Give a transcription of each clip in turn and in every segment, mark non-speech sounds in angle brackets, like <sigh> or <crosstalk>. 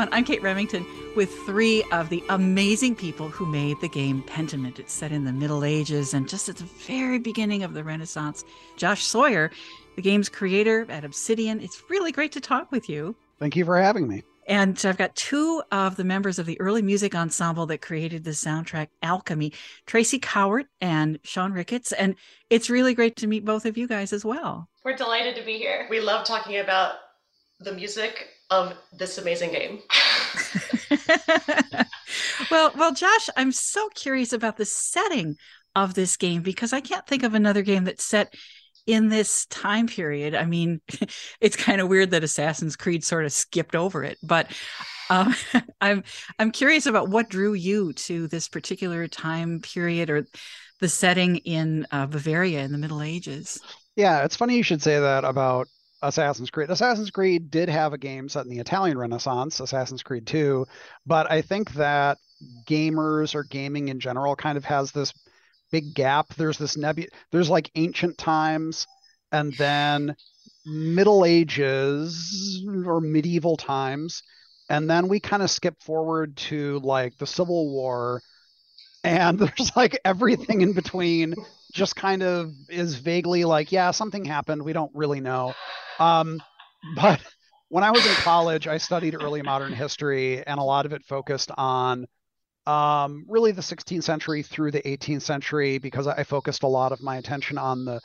This is Music Respawn. I'm Kate Remington with three of the amazing people who made the game Pentiment. It's set in the Middle Ages and just at the very beginning of the Renaissance. Josh Sawyer, the game's creator at Obsidian. It's really great to talk with you. Thank you for having me. And I've got two of the members of the early music ensemble that created the soundtrack Alkemie, Tracy Cowart and Sian Ricketts. And it's really great to meet both of you guys as well. We're delighted to be here. We love talking about the music of this amazing game. <laughs> well, well, Josh, I'm so curious about the setting of this game because I can't think of another game that's set in this time period. I mean, <laughs> it's kind of weird that Assassin's Creed sort of skipped over it, but um, <laughs> I'm I'm curious about what drew you to this particular time period or the setting in uh, Bavaria in the Middle Ages. Yeah, it's funny you should say that about Assassin's Creed. Assassin's Creed did have a game set in the Italian Renaissance, Assassin's Creed 2, but I think that gamers or gaming in general kind of has this big gap. There's this nebu there's like ancient times and then Middle Ages or medieval times. And then we kind of skip forward to like the Civil War and <laughs> there's like everything in between just kind of is vaguely like, yeah, something happened. We don't really know. Um, but <laughs> when I was in college, I studied early modern history, and a lot of it focused on um, really the 16th century through the 18th century because I focused a lot of my attention on the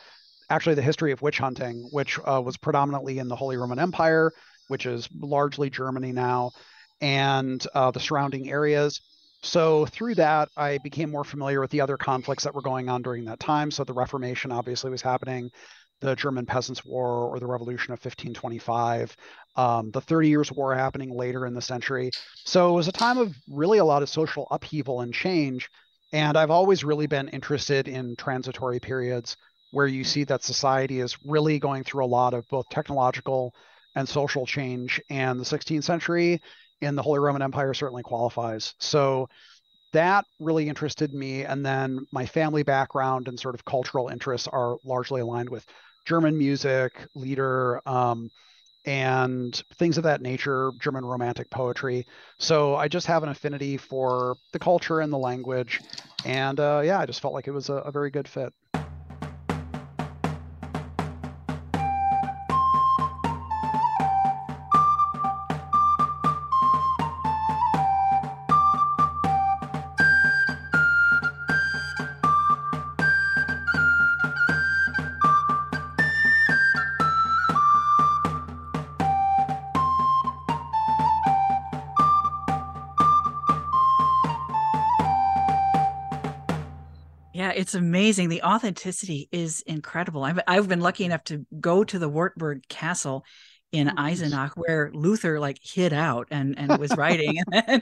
actually the history of witch hunting, which uh, was predominantly in the Holy Roman Empire, which is largely Germany now, and uh, the surrounding areas. So through that, I became more familiar with the other conflicts that were going on during that time. So the Reformation obviously was happening, the German Peasants' War or the Revolution of 1525, um, the Thirty Years' War happening later in the century. So it was a time of really a lot of social upheaval and change. And I've always really been interested in transitory periods where you see that society is really going through a lot of both technological and social change. And the 16th century in the Holy Roman Empire certainly qualifies. So that really interested me. And then my family background and sort of cultural interests are largely aligned with German music, lieder, um, and things of that nature, German romantic poetry. So I just have an affinity for the culture and the language. And uh, yeah, I just felt like it was a, a very good fit. It's amazing. The authenticity is incredible. I've I've been lucky enough to go to the Wartburg Castle in Eisenach where Luther like hid out and and was <laughs> writing and then,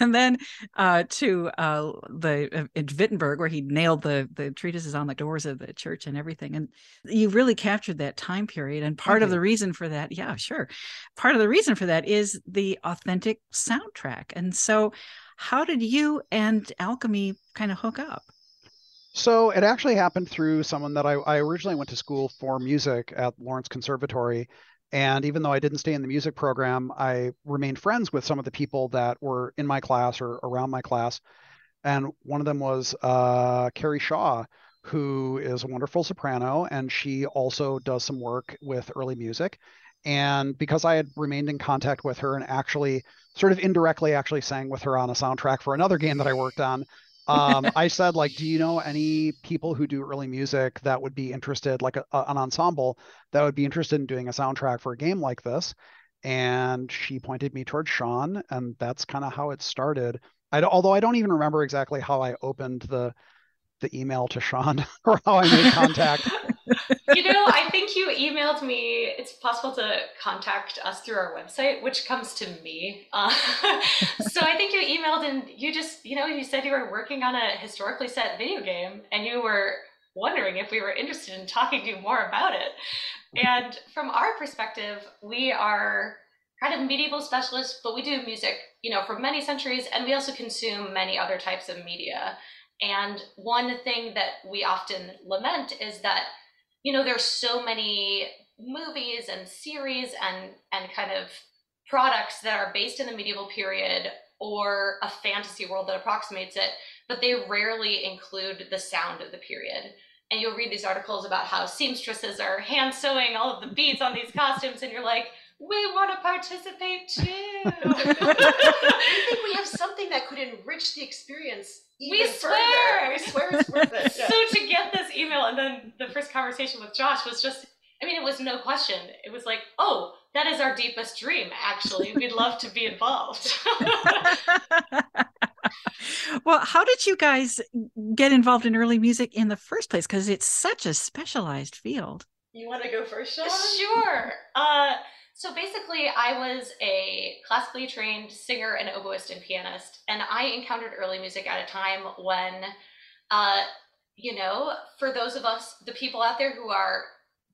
and then uh, to uh, the uh, in Wittenberg where he nailed the the treatises on the doors of the church and everything and you really captured that time period and part of the reason for that yeah sure part of the reason for that is the authentic soundtrack and so how did you and alkemie kind of hook up so it actually happened through someone that I, I originally went to school for music at Lawrence Conservatory. And even though I didn't stay in the music program, I remained friends with some of the people that were in my class or around my class. And one of them was uh, Carrie Shaw, who is a wonderful soprano, and she also does some work with early music. And because I had remained in contact with her and actually sort of indirectly actually sang with her on a soundtrack for another game that I worked on, um, <laughs> I said like, do you know any people who do early music that would be interested, like a, a, an ensemble that would be interested in doing a soundtrack for a game like this? And she pointed me towards Sian, and that's kind of how it started. I, although I don't even remember exactly how I opened the the email to Sian <laughs> or how I made contact. You know, I think you emailed me. It's possible to contact us through our website, which comes to me. Uh, <laughs> so I think you emailed and you just, you know, you said you were working on a historically set video game and you were wondering if we were interested in talking to you more about it. And from our perspective, we are kind of medieval specialists, but we do music, you know, for many centuries, and we also consume many other types of media. And one thing that we often lament is that, you know, there's so many movies and series and and kind of products that are based in the medieval period or a fantasy world that approximates it, but they rarely include the sound of the period. And you'll read these articles about how seamstresses are hand sewing all of the beads on these costumes, and you're like, we want to participate too. <laughs> <laughs> I think we have something that could enrich the experience. We swear. Further. We swear it's worth it. <laughs> So to get this email, and then the first conversation with Josh was just, I mean, it was no question. It was like, oh, that is our deepest dream, actually. We'd love to be involved. <laughs> well, how did you guys get involved in early music in the first place? Because it's such a specialized field. You want to go first, Sian? Sure. Uh, so basically, I was a classically trained singer and oboist and pianist, and I encountered early music at a time when, uh, you know, for those of us, the people out there who are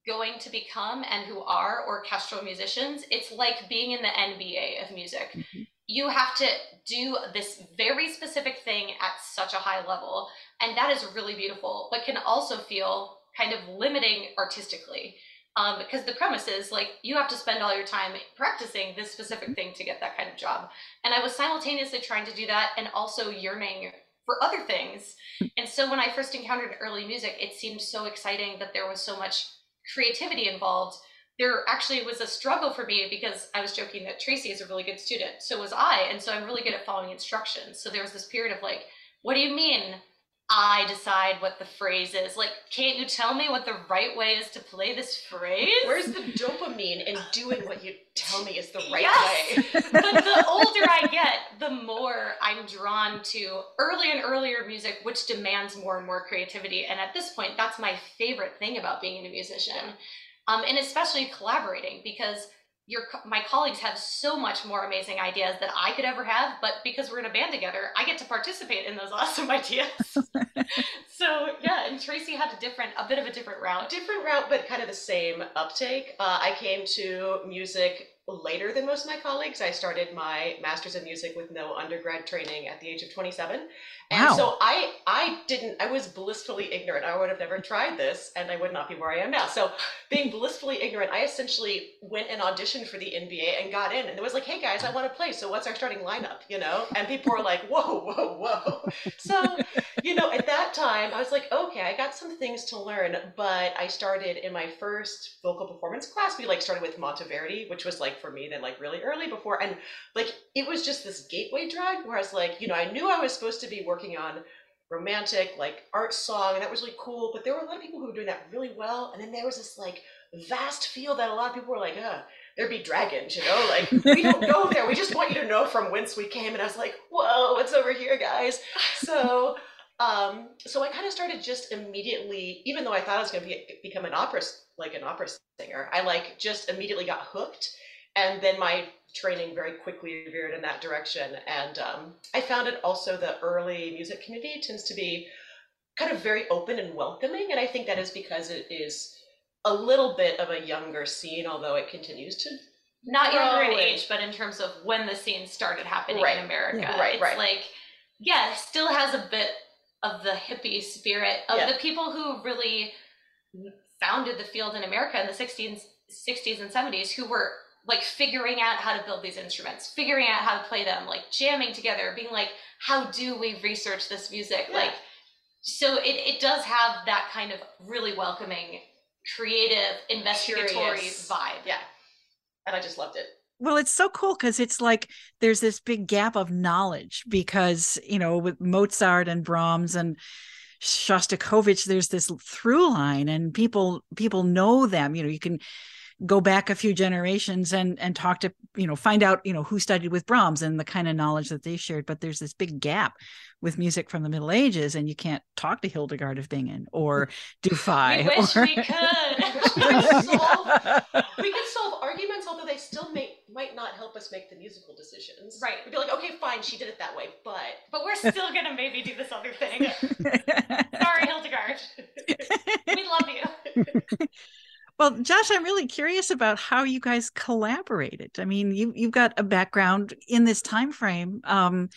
going to become and who are orchestral musicians, it's like being in the NBA of music. Mm-hmm. You have to do this very specific thing at such a high level, and that is really beautiful, but can also feel kind of limiting artistically um, because the premise is like you have to spend all your time practicing this specific thing to get that kind of job. And I was simultaneously trying to do that and also yearning for other things. And so when I first encountered early music, it seemed so exciting that there was so much creativity involved. There actually was a struggle for me because I was joking that Tracy is a really good student. So was I. And so I'm really good at following instructions. So there was this period of like, what do you mean? I decide what the phrase is. Like, can't you tell me what the right way is to play this phrase? Where's the dopamine in doing what you tell me is the right yes! way? <laughs> but the older I get, the more I'm drawn to early and earlier music, which demands more and more creativity. And at this point, that's my favorite thing about being a musician. Um, and especially collaborating because your my colleagues have so much more amazing ideas that I could ever have, but because we're in a band together, I get to participate in those <laughs> awesome ideas. <laughs> so yeah, and Tracy had a different, a bit of a different route. Different route, but kind of the same uptake. Uh, I came to music later than most of my colleagues. I started my master's in music with no undergrad training at the age of 27. And wow. so I I didn't I was blissfully ignorant. I would have never tried this and I would not be where I am now. So being blissfully ignorant, I essentially went and auditioned for the NBA and got in and it was like, "Hey guys, I want to play. So what's our starting lineup?" you know? And people were like, "Whoa, whoa, whoa." So, you know, at that time, I was like, "Okay, I got some things to learn." But I started in my first vocal performance class, we like started with Monteverdi, which was like for me than like really early before. And like it was just this gateway drug where I was like, you know, I knew I was supposed to be working working on romantic like art song and that was really cool but there were a lot of people who were doing that really well and then there was this like vast field that a lot of people were like uh there'd be dragons you know? Like <laughs> we don't go there. We just want you to know from whence we came and i was like whoa what's over here guys? So um so i kind of started just immediately even though i thought i was going to be, become an opera like an opera singer i like just immediately got hooked and then my training very quickly veered in that direction. And um, I found it also the early music community tends to be kind of very open and welcoming. And I think that is because it is a little bit of a younger scene, although it continues to. Not younger in age, but in terms of when the scene started happening right. in America. Yeah. Right, it's right. like, yeah, still has a bit of the hippie spirit of yeah. the people who really founded the field in America in the 60s, 60s and 70s who were like figuring out how to build these instruments, figuring out how to play them, like jamming together, being like, how do we research this music? Yeah. Like, so it, it does have that kind of really welcoming, creative, investigatory Curious. vibe. Yeah. And I just loved it. Well, it's so cool because it's like there's this big gap of knowledge because, you know, with Mozart and Brahms and Shostakovich, there's this through line and people people know them. You know, you can go back a few generations and and talk to you know find out you know who studied with Brahms and the kind of knowledge that they shared. But there's this big gap with music from the Middle Ages and you can't talk to Hildegard of Bingen or <laughs> Dufay we wish or... we could. <laughs> We, could solve, <laughs> we could solve arguments although they still may might not help us make the musical decisions. Right. We'd be like okay fine she did it that way but but we're still gonna maybe do this other thing. Sorry Hildegard. We love you well, Josh, I'm really curious about how you guys collaborated. I mean, you you've got a background in this time frame, um,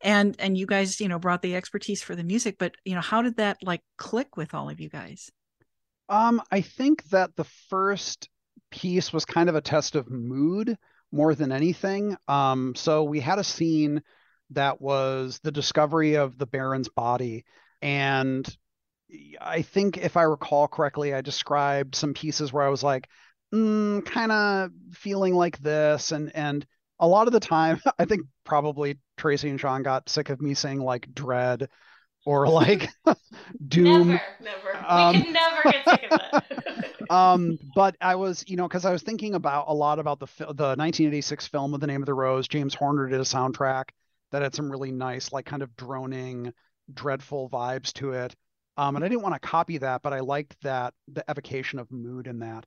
and and you guys, you know, brought the expertise for the music. But you know, how did that like click with all of you guys? Um, I think that the first piece was kind of a test of mood more than anything. Um, so we had a scene that was the discovery of the Baron's body. And I think if I recall correctly, I described some pieces where I was like, mm, kind of feeling like this. And and a lot of the time, <laughs> I think probably Tracy and Sean got sick of me saying like dread or like <laughs> doom. Never, never. Um, we can never get sick of that. <laughs> um, but I was, you know, because I was thinking about a lot about the the 1986 film of The Name of the Rose. James Horner did a soundtrack that had some really nice, like, kind of droning, dreadful vibes to it. Um, and I didn't want to copy that, but I liked that the evocation of mood in that.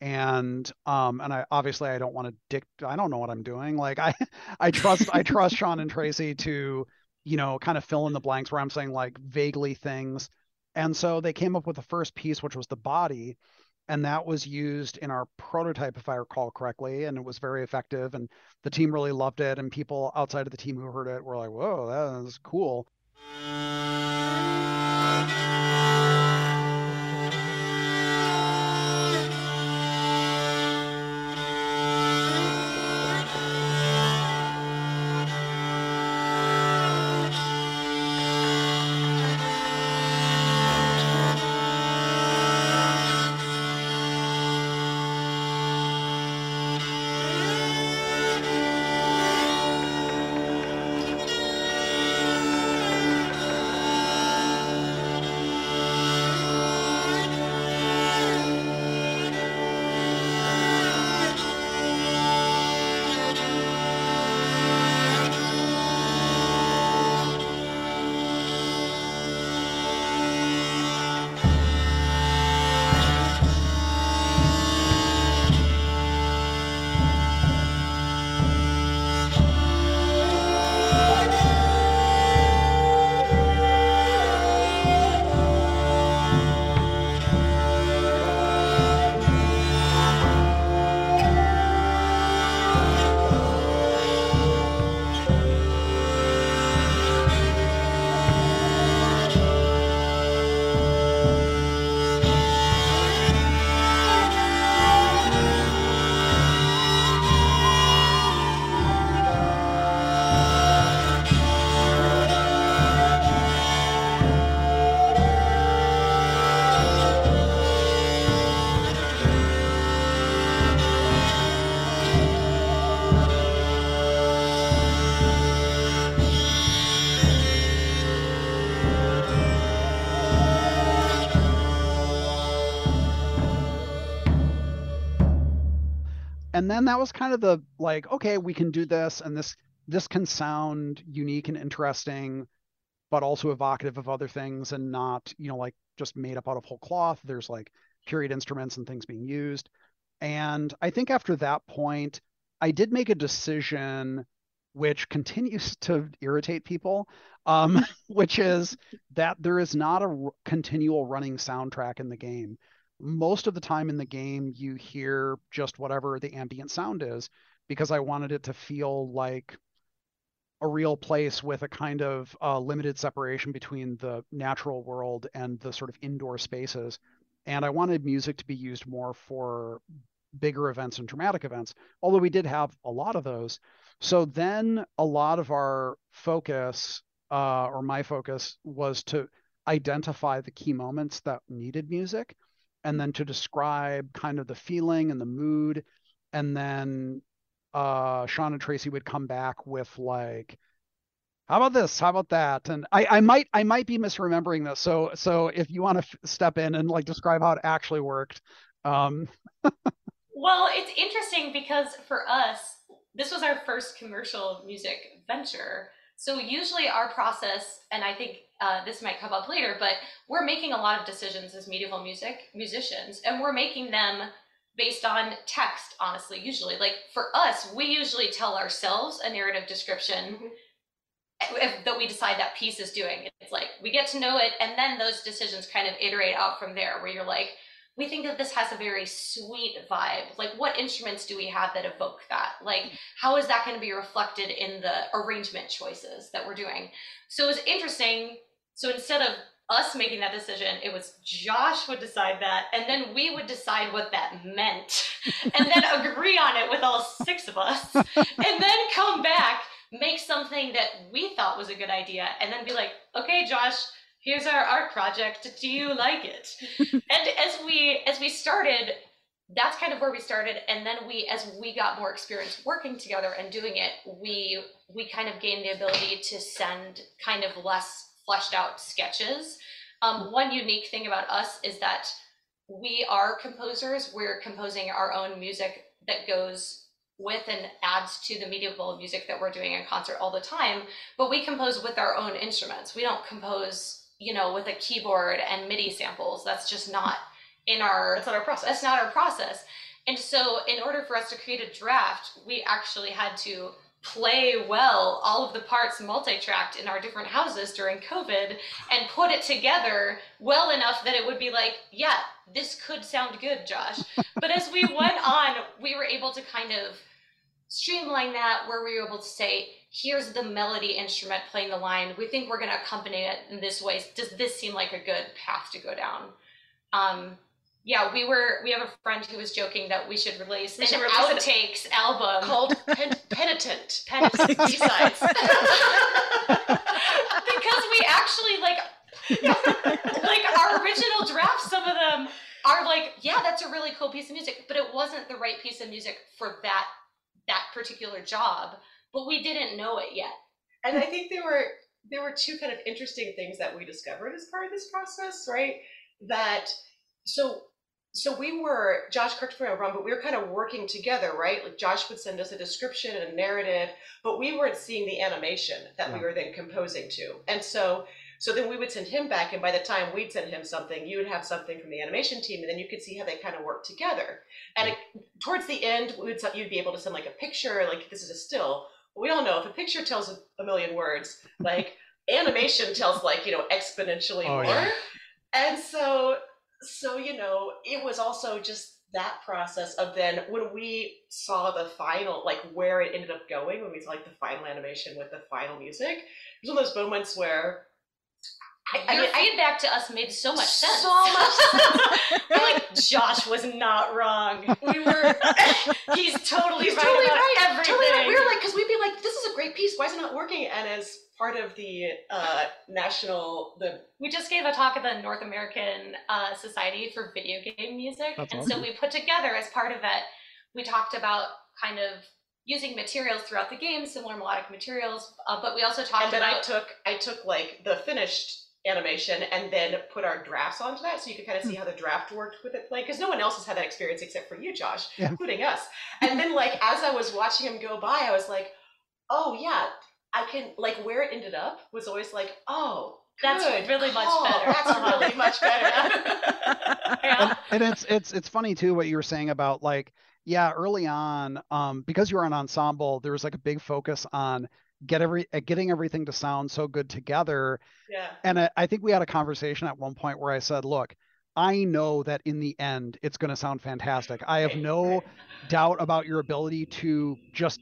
And um and i obviously i don't want to dict i don't know what i'm doing. Like i <laughs> i trust i trust sian and tracy to you know kind of fill in the blanks where i'm saying like vaguely things. And so they came up with the first piece which was the body and that was used in our prototype if i recall correctly and it was very effective and the team really loved it and people outside of the team who heard it were like whoa that is cool and then that was kind of the like okay we can do this and this this can sound unique and interesting but also evocative of other things and not you know like just made up out of whole cloth. There's like period instruments and things being used. And i think after that point i did make a decision which continues <laughs> to irritate people um, <laughs> which is that there is not a r- continual running soundtrack in the game most of the time in the game you hear just whatever the ambient sound is because I wanted it to feel like a real place with a kind of uh, limited separation between the natural world and the sort of indoor spaces. And I wanted music to be used more for bigger events and dramatic events, although we did have a lot of those. So then a lot of our focus, uh, or my focus, was to identify the key moments that needed music and then to describe kind of the feeling and the mood. And then uh sian and tracy would come back with like how about this? How about that? And i i might i might be misremembering this. So so if you want to f- step in and like describe how it actually worked um well it's interesting because for us this was our first commercial music venture. So usually our process, and I think uh, this might come up later, but we're making a lot of decisions as medieval music musicians, and we're making them based on text. Honestly, usually, like for us, we usually tell ourselves a narrative description. Mm-hmm. If, that we decide that piece is doing it's like we get to know it and then those decisions kind of iterate out from there where you're like we think that this has a very sweet vibe. Like, what instruments do we have that evoke that? Like, how is that going to be reflected in the arrangement choices that we're doing? So it's interesting. So instead of us making that decision. It was Josh would decide that, and then we would decide what that meant, <laughs> and then agree on it with all six of us, and then come back, make something that we thought was a good idea, and then be like, okay, Josh, here's our art project. Do you like it? <laughs> and as we as we started, that's kind of where we started and then we as we got more experience working together and doing it we we kind of gained the ability to send kind of less fleshed out sketches um, one unique thing about us is that we are composers we're composing our own music that goes with and adds to the medieval music that we're doing in concert all the time but we compose with our own instruments we don't compose you know with a keyboard and midi samples that's just not in our that's not our process. That's not our process. And so in order for us to create a draft, we actually had to play well all of the parts multi-tracked in our different houses during COVID and put it together well enough that it would be like, yeah, this could sound good, Josh. but as we <laughs> went on, we were able to kind of streamline that where we were able to say, here's the melody instrument playing the line. We think we're going to accompany it in this way. Does this seem like a good path to go down? Um, yeah, we were. We have a friend who was joking that we should release we an release outtakes an album called <laughs> Pen- Penitent. Penitent <laughs> B-sides. <laughs> because we actually like, like our original drafts. Some of them are like, yeah, that's a really cool piece of music, but it wasn't the right piece of music for that that particular job. But we didn't know it yet. And I think there were there were two kind of interesting things that we discovered as part of this process, right? That so so we were josh correct me if i'm wrong but we were kind of working together right? Like josh would send us a description and a narrative but we weren't seeing the animation that yeah. we were then composing to. And so so then we would send him back and by the time we'd send him something you would have something from the animation team and then you could see how they kind of work together. And it, towards the end would, you'd be able to send like a picture like this is a still we all know if a picture tells a, a million words like <laughs> animation tells like you know exponentially oh, more. yeah. and so so you know it was also just that process of then when we saw the final like where it ended up going when we saw like the final animation with the final music it was one of those moments where I, Your I mean, feedback I, to us made so much sense. So much sense. <laughs> we're like, Josh was not wrong. We were. <laughs> he's totally he's right totally about right. everything. Totally right. We were like, because we'd be like, this is a great piece. Why is it not working? And as part of the uh, national the we just gave a talk at the North American uh, Society for Video Game Music, That's and awesome. so we put together as part of it, we talked about kind of using materials throughout the game, similar melodic materials, uh, but we also talked and then about. I took I took like the finished animation and then put our drafts onto that so you could kind of see hmm. how the draft worked with it playing because no one else has had that experience except for you josh yeah. including us and then like as i was watching him go by i was like oh yeah I can like where it ended up was always like, oh, that's Good really much better. <laughs> That's really much better. <laughs> yeah. and, and, it's it's it's funny too what you were saying about like yeah early on um because you were an ensemble there was like a big focus on get every uh, getting everything to sound so good together. Yeah. And I, I think we had a conversation at one point where I said, look. I know that in the end it's going to sound fantastic. I have no doubt about your ability to just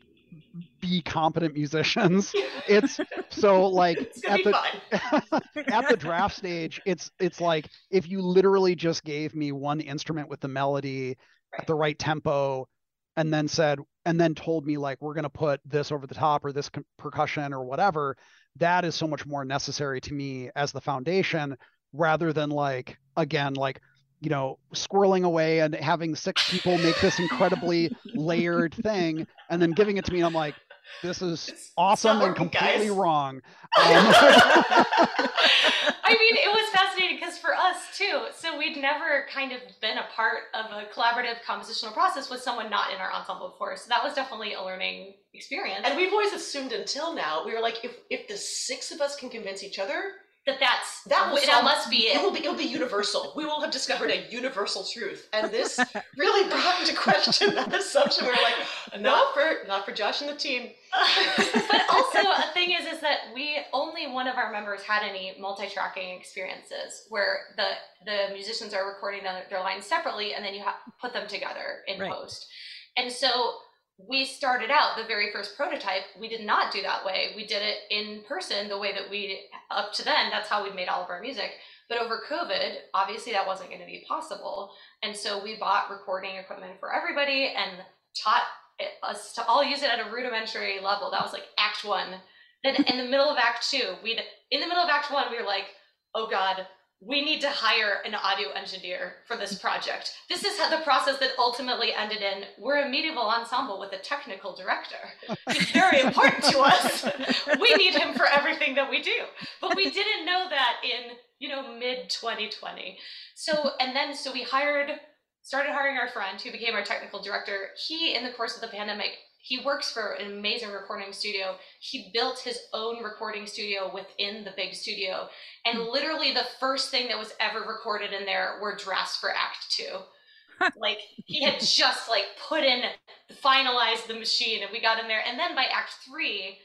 be competent musicians. It's so like <laughs> it's at the <laughs> at the draft stage, it's it's like if you literally just gave me one instrument with the melody right. at the right tempo and then said and then told me like we're going to put this over the top or this percussion or whatever, that is so much more necessary to me as the foundation rather than like again like you know, squirreling away and having six people make this incredibly layered thing and then giving it to me. And I'm like, this is it's awesome and completely guys. wrong. <laughs> Um, I mean, it was fascinating because for us too, so we'd never kind of been a part of a collaborative compositional process with someone not in our ensemble before. So that was definitely a learning experience. And we've always assumed until now, we were like, if if the six of us can convince each other, that that's that, will that must be it. It will be, it will be universal. We will have discovered a universal truth, and this really brought into question that assumption. We are like, not for not for Josh and the team. <laughs> but also, <laughs> a thing is, is that we only one of our members had any multi-tracking experiences where the the musicians are recording their, their lines separately, and then you have, put them together in right. post. And so we started out the very first prototype we did not do that way we did it in person the way that we up to then that's how we made all of our music But over COVID, obviously that wasn't going to be possible. And so we bought recording equipment for everybody and taught us to all use it at a rudimentary level. That was like act one. Then in the middle of act two, we in the middle of act one, we were like, oh God, we need to hire an audio engineer for this project. This is how the process that ultimately ended in we're a medieval ensemble with a technical director. It's very <laughs> important to us. We need him for everything that we do. But we didn't know that in, you know, mid 2020. So and then so we hired started hiring our friend who became our technical director. He in the course of the pandemic he works for an amazing recording studio. He built his own recording studio within the big studio. And hmm. literally the first thing that was ever recorded in there were drafts for act two. like he had just like put in finalized the machine and we got in there. And then by act three,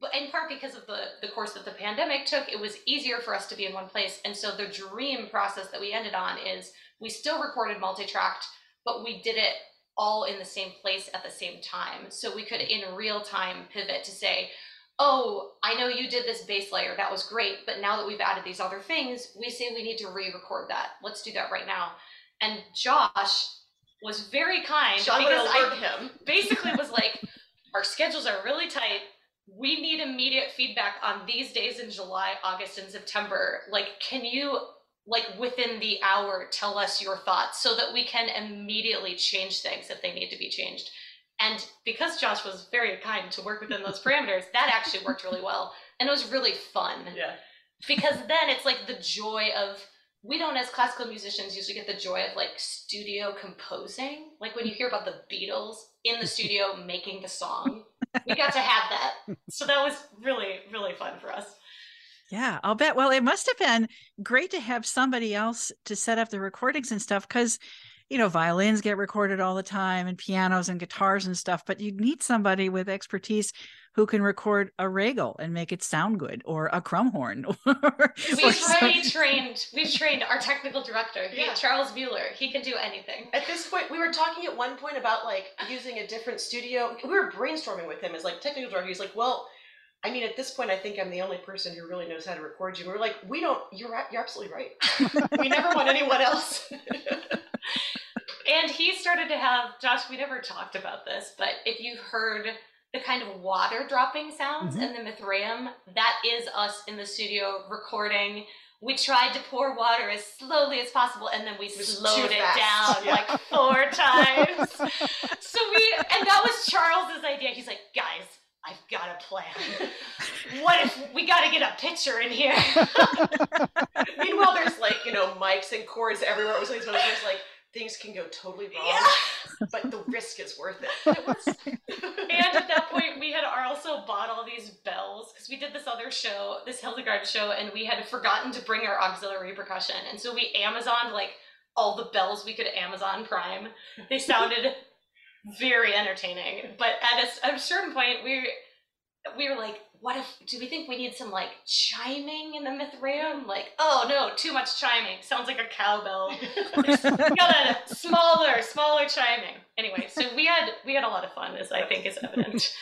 but in part because of the, the course that the pandemic took, it was easier for us to be in one place. And so the dream process that we ended on is we still recorded multi-tracked, but we did it all in the same place at the same time. So we could in real time pivot to say, oh, I know you did this base layer, that was great, but now that we've added these other things, we say we need to re-record that. Let's do that right now. And Josh was very kind Sian because I him. <laughs> basically was like, our schedules are really tight. We need immediate feedback on these days in July, August, and September. Like, can you like within the hour tell us your thoughts so that we can immediately change things if they need to be changed. And because josh was very kind to work within those <laughs> parameters that actually worked really well and it was really fun. Yeah. Because then it's like the joy of we don't as classical musicians usually get the joy of like studio composing. Like when you hear about the beatles in the studio making the song we got to have that. <laughs> So that was really really fun for us yeah, I'll bet. Well, it must have been great to have somebody else to set up the recordings and stuff because, you know, violins get recorded all the time and pianos and guitars and stuff, but you'd need somebody with expertise who can record a regal and make it sound good or a crumhorn. <laughs> we've already trained, we've trained our technical director, yeah. Charles Mueller. He can do anything. At this point, we were talking at one point about like using a different studio. We were brainstorming with him as like technical director. He's like, well, I mean, at this point, I think I'm the only person who really knows how to record you. And we're like, we don't. You're you're absolutely right. <laughs> we never want anyone else. and he started to have Josh. We never talked about this, but if you heard the kind of water dropping sounds mm-hmm. in the Mithraeum, that is us in the studio recording. We tried to pour water as slowly as possible, and then we slowed it down yeah. like four <laughs> times. so we, and that was Charles's idea. He's like, guys I've got a plan. what if we got to get a pitcher in here? <laughs> Meanwhile, there's like, you know, mics and cords everywhere. It was like, there's like, things can go totally wrong, yeah. but the risk is worth it. it was, and at that point, we had also bought all these bells because we did this other show, this Hildegard show, and we had forgotten to bring our auxiliary percussion. And so we Amazoned like all the bells we could Amazon Prime. They sounded very entertaining. But at a, at a certain point, we we were like, what if? Do we think we need some like chiming in the Mithraeum? Like, oh no, too much chiming. Sounds like a cowbell. <laughs> got a smaller, smaller chiming. Anyway, so we had we had a lot of fun, as I think is evident.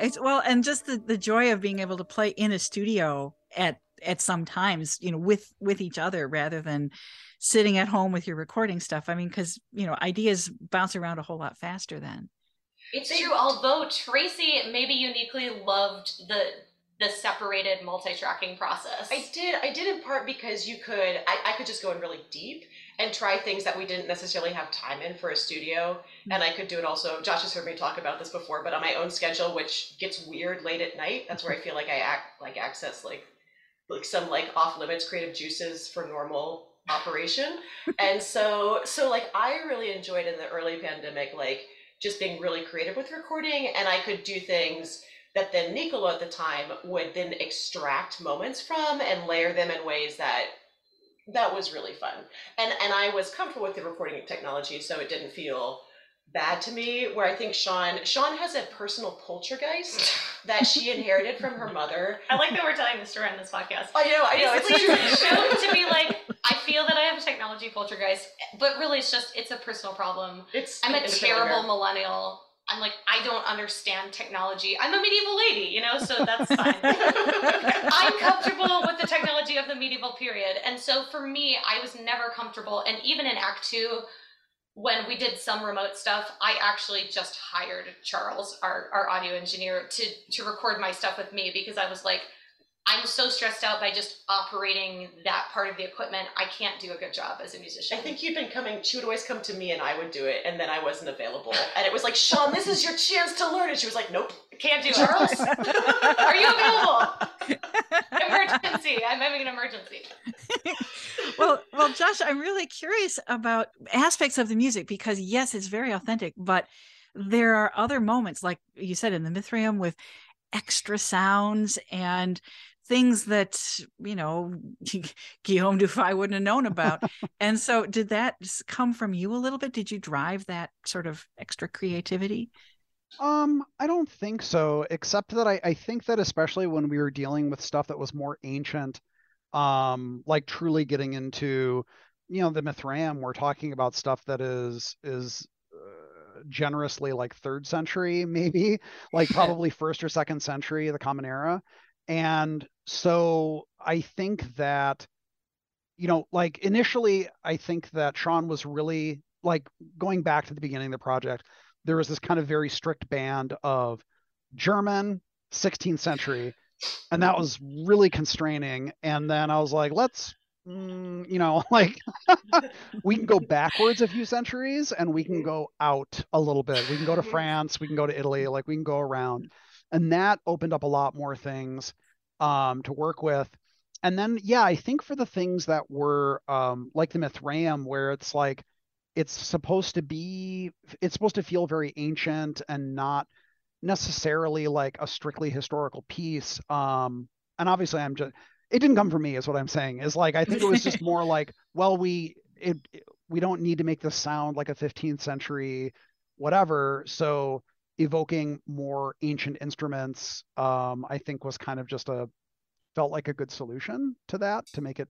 It's well, and just the the joy of being able to play in a studio at at some times, you know, with with each other rather than sitting at home with your recording stuff. I mean, because you know, ideas bounce around a whole lot faster then. It's true. Although Tracy maybe uniquely loved the the separated multi-tracking process. I did. I did in part because you could. I, I could just go in really deep and try things that we didn't necessarily have time in for a studio. Mm-hmm. And I could do it also. Josh has heard me talk about this before, but on my own schedule, which gets weird late at night. That's where I feel like I act like access like like some like off limits creative juices for normal operation. <laughs> and so so like I really enjoyed in the early pandemic like just being really creative with recording and I could do things that then Nicolo at the time would then extract moments from and layer them in ways that that was really fun. And and I was comfortable with the recording technology, so it didn't feel bad to me. Where I think Sian Sian has a personal poltergeist that she inherited from her mother. I like that we're telling this story on this podcast. I know, I know. Basically, it's shown to be like I feel that I have a technology poltergeist, but really it's just it's a personal problem. It's I'm a terrible millennial I'm like, I don't understand technology. I'm a medieval lady, you know, so that's fine. <laughs> I'm comfortable with the technology of the medieval period. And so for me, I was never comfortable. And even in Act Two, when we did some remote stuff, I actually just hired Charles, our, our audio engineer, to to record my stuff with me because I was like, I'm so stressed out by just operating that part of the equipment. I can't do a good job as a musician. I think you'd been coming, she would always come to me and I would do it, and then I wasn't available. And it was like, Sian, this is your chance to learn. And she was like, Nope, can't do it. Charles, <laughs> are you available? emergency. I'm having an emergency. <laughs> well, well, Josh, I'm really curious about aspects of the music because yes, it's very authentic, but there are other moments, like you said in the Mithraeum, with extra sounds and things that you know <laughs> Guillaume Dufay wouldn't have known about. <laughs> and so, did that come from you a little bit? Did you drive that sort of extra creativity? Um, I don't think so, except that I, I think that especially when we were dealing with stuff that was more ancient, um, like truly getting into, you know, the Mithraeum, we're talking about stuff that is is uh, generously like third century, <laughs> maybe like probably first or second century, the Common Era. And so I think that, you know, like initially, I think that Sian was really like going back to the beginning of the project, there was this kind of very strict band of German 16th century. And that was really constraining. And then I was like, let's, mm, you know, <laughs> like <laughs> we can go backwards a few centuries and we can go out a little bit. We can go to <laughs> France, we can go to Italy, like we can go around and that opened up a lot more things um, to work with. And then yeah i think for the things that were um, like the mithraeum where it's like it's supposed to be it's supposed to feel very ancient and not necessarily like a strictly historical piece um and obviously i'm just it didn't come from me is what i'm saying is like i think it was just more like <laughs> well we it, we don't need to make this sound like a 15th century whatever so evoking more ancient instruments um, i think was kind of just a felt like a good solution to that to make it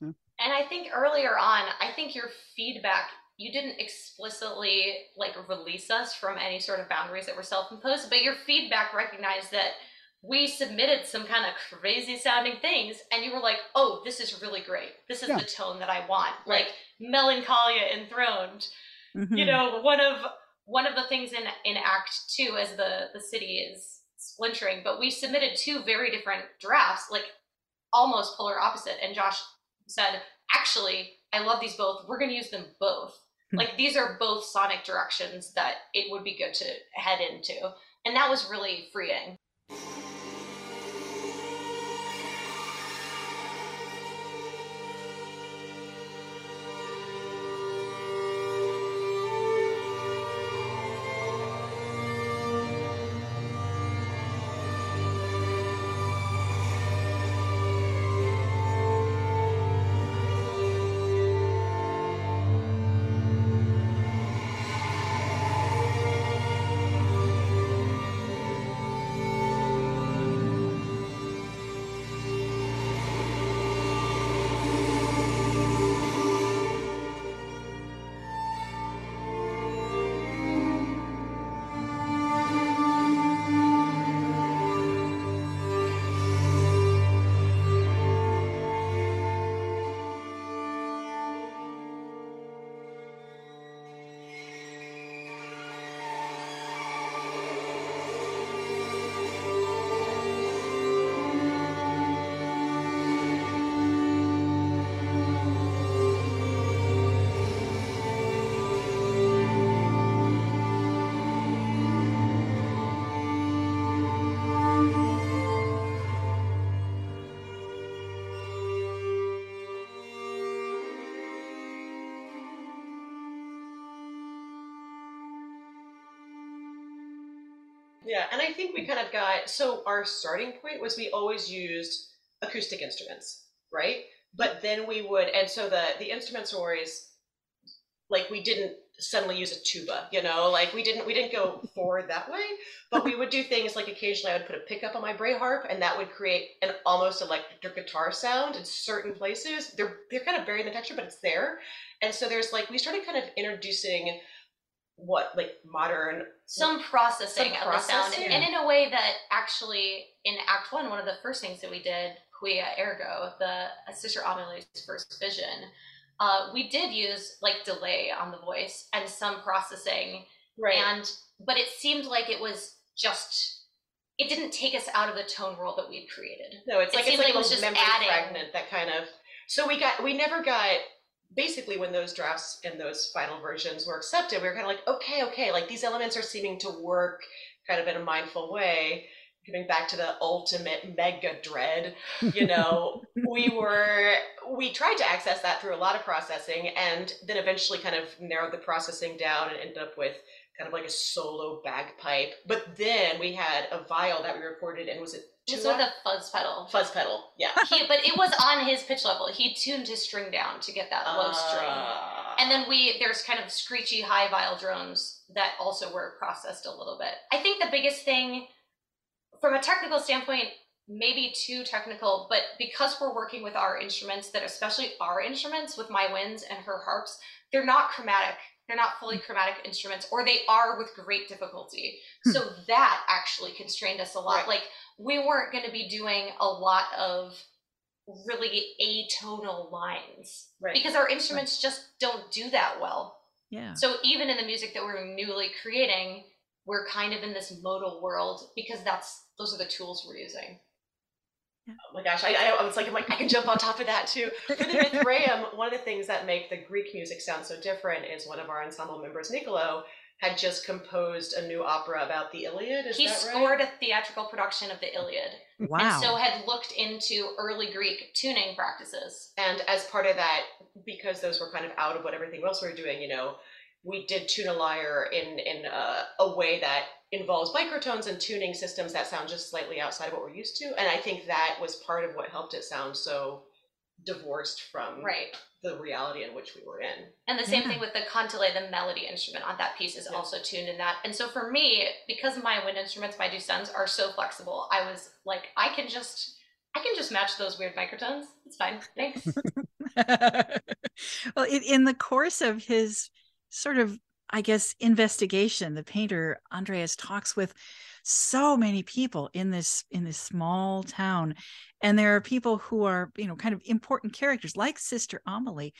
yeah. and i think earlier on i think your feedback you didn't explicitly like release us from any sort of boundaries that were self-imposed but your feedback recognized that we submitted some kind of crazy sounding things and you were like oh this is really great this is yeah. the tone that i want right. like melancholia enthroned mm-hmm. you know one of one of the things in in Act Two as the the city is splintering, but we submitted two very different drafts, like almost polar opposite. And Josh said, "Actually, I love these both. We're going to use them both. Hmm. like these are both sonic directions that it would be good to head into." And that was really freeing. Yeah, and I think we kind of got so our starting point was we always used acoustic instruments, right? But then we would, and so the the instruments were always like we didn't suddenly use a tuba, you know, like we didn't we didn't go forward that way, but we would do things like occasionally I would put a pickup on my bray harp and that would create an almost electric guitar sound in certain places. They're they're kind of buried in the texture, but it's there. And so there's like we started kind of introducing what like modern some processing some of the sound and, and in a way that actually in act one one of the first things that we did quia ergo the sister amelie's first vision uh, we did use like delay on the voice and some processing. Right. And but it seemed like it was just it didn't take us out of the tone world that we'd created. No it's like it's like, like it was just memory adding. fragment that kind of so we got we never got basically when those drafts and those final versions were accepted we were kind of like okay okay like these elements are seeming to work kind of in a mindful way Coming back to the ultimate mega dread, you <laughs> know, we were we tried to access that through a lot of processing and then eventually kind of narrowed the processing down and ended up with kind of like a solo bagpipe. But then we had a viol that we recorded and was it just with a fuzz pedal. Fuzz pedal, yeah. <laughs> He, but it was on his pitch level. He tuned his string down to get that low uh, string. And then we there's kind of screechy high viol drones that also were processed a little bit. I think the biggest thing from a technical standpoint, maybe too technical, but because we're working with our instruments, that especially our instruments with my winds and her harps, they're not chromatic. They're not fully chromatic instruments, or they are with great difficulty. Hmm. So that actually constrained us a lot. Right. Like we weren't going to be doing a lot of really atonal lines right. because our instruments right. just don't do that well. Yeah. So even in the music that we're newly creating, we're kind of in this modal world because that's those are the tools we're using. Oh my gosh, I, I, was like, I'm like, I can jump on top of that too. For the <laughs> Mithraeum, one of the things that make the Greek music sound so different is one of our ensemble members, Niccolo, had just composed a new opera about the Iliad. Is he that scored right? a theatrical production of the Iliad. Wow. And so had looked into early Greek tuning practices. And as part of that, because those were kind of out of what everything else we were doing, you know, we did tune a lyre in in a, a way that involves microtones and tuning systems that sound just slightly outside of what we're used to. And I think that was part of what helped it sound so divorced from right. The reality in which we were in. And the same yeah. thing with the kantele, the melody instrument on that piece is yeah. also tuned in that. And so for me, because my wind instruments, my douçaines, are so flexible, I was like, I can just I can just match those weird microtones. It's fine. Thanks. <laughs> well, in, in the course of his sort of I guess investigation. The painter Andreas talks with so many people in this in this small town, and there are people who are you know kind of important characters like Sister Amelie.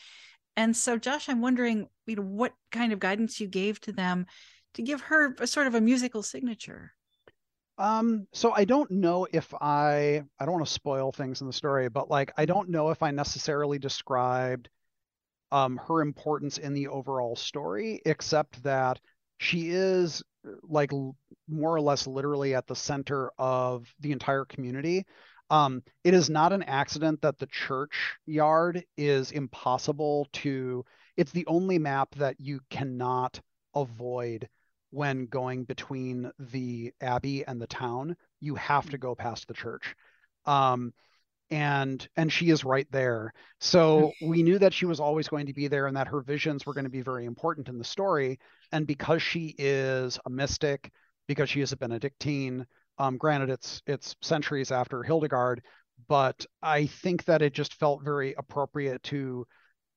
And so, Josh, I'm wondering, you know, what kind of guidance you gave to them to give her a sort of a musical signature. Um, so I don't know if I I don't want to spoil things in the story, but like I don't know if I necessarily described um, her importance in the overall story, except that she is like more or less literally at the center of the entire community. Um, it is not an accident that the church yard is impossible to. It's the only map that you cannot avoid when going between the abbey and the town. You have to go past the church. Um, and and she is right there. So <laughs> we knew that she was always going to be there and that her visions were going to be very important in the story. And because she is a mystic because she is a benedictine um, granted it's it's centuries after hildegard but i think that it just felt very appropriate to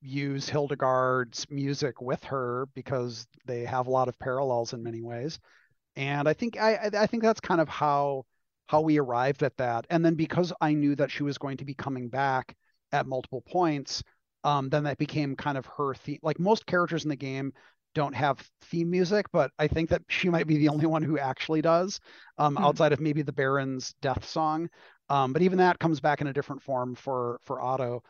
use hildegard's music with her because they have a lot of parallels in many ways. And i think i i think that's kind of how how we arrived at that. And then because I knew that she was going to be coming back at multiple points, um, then that became kind of her theme. Like most characters in the game don't have theme music, but I think that she might be the only one who actually does, um, mm-hmm. outside of maybe the Baron's death song. Um, but even that comes back in a different form for for Otto.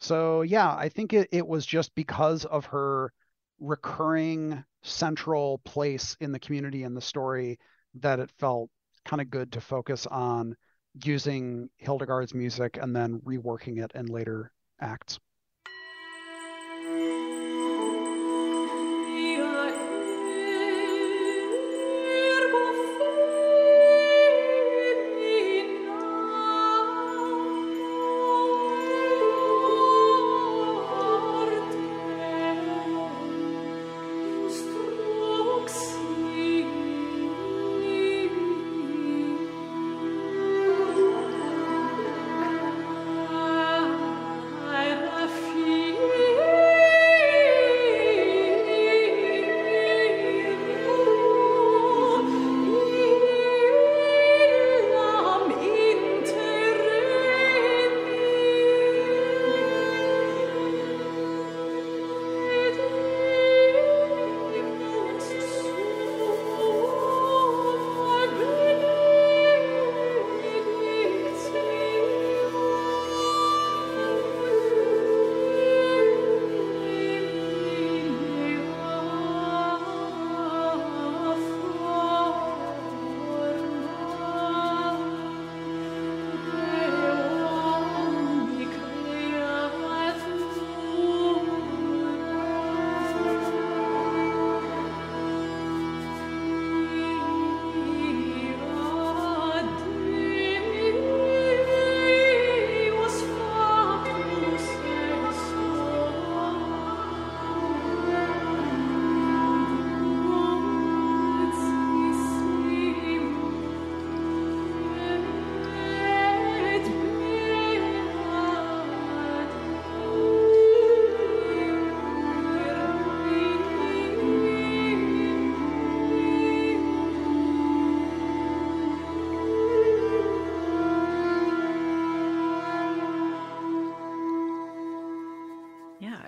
So yeah, I think it, it was just because of her recurring central place in the community and the story that it felt kind of good to focus on using Hildegard's music and then reworking it in later acts.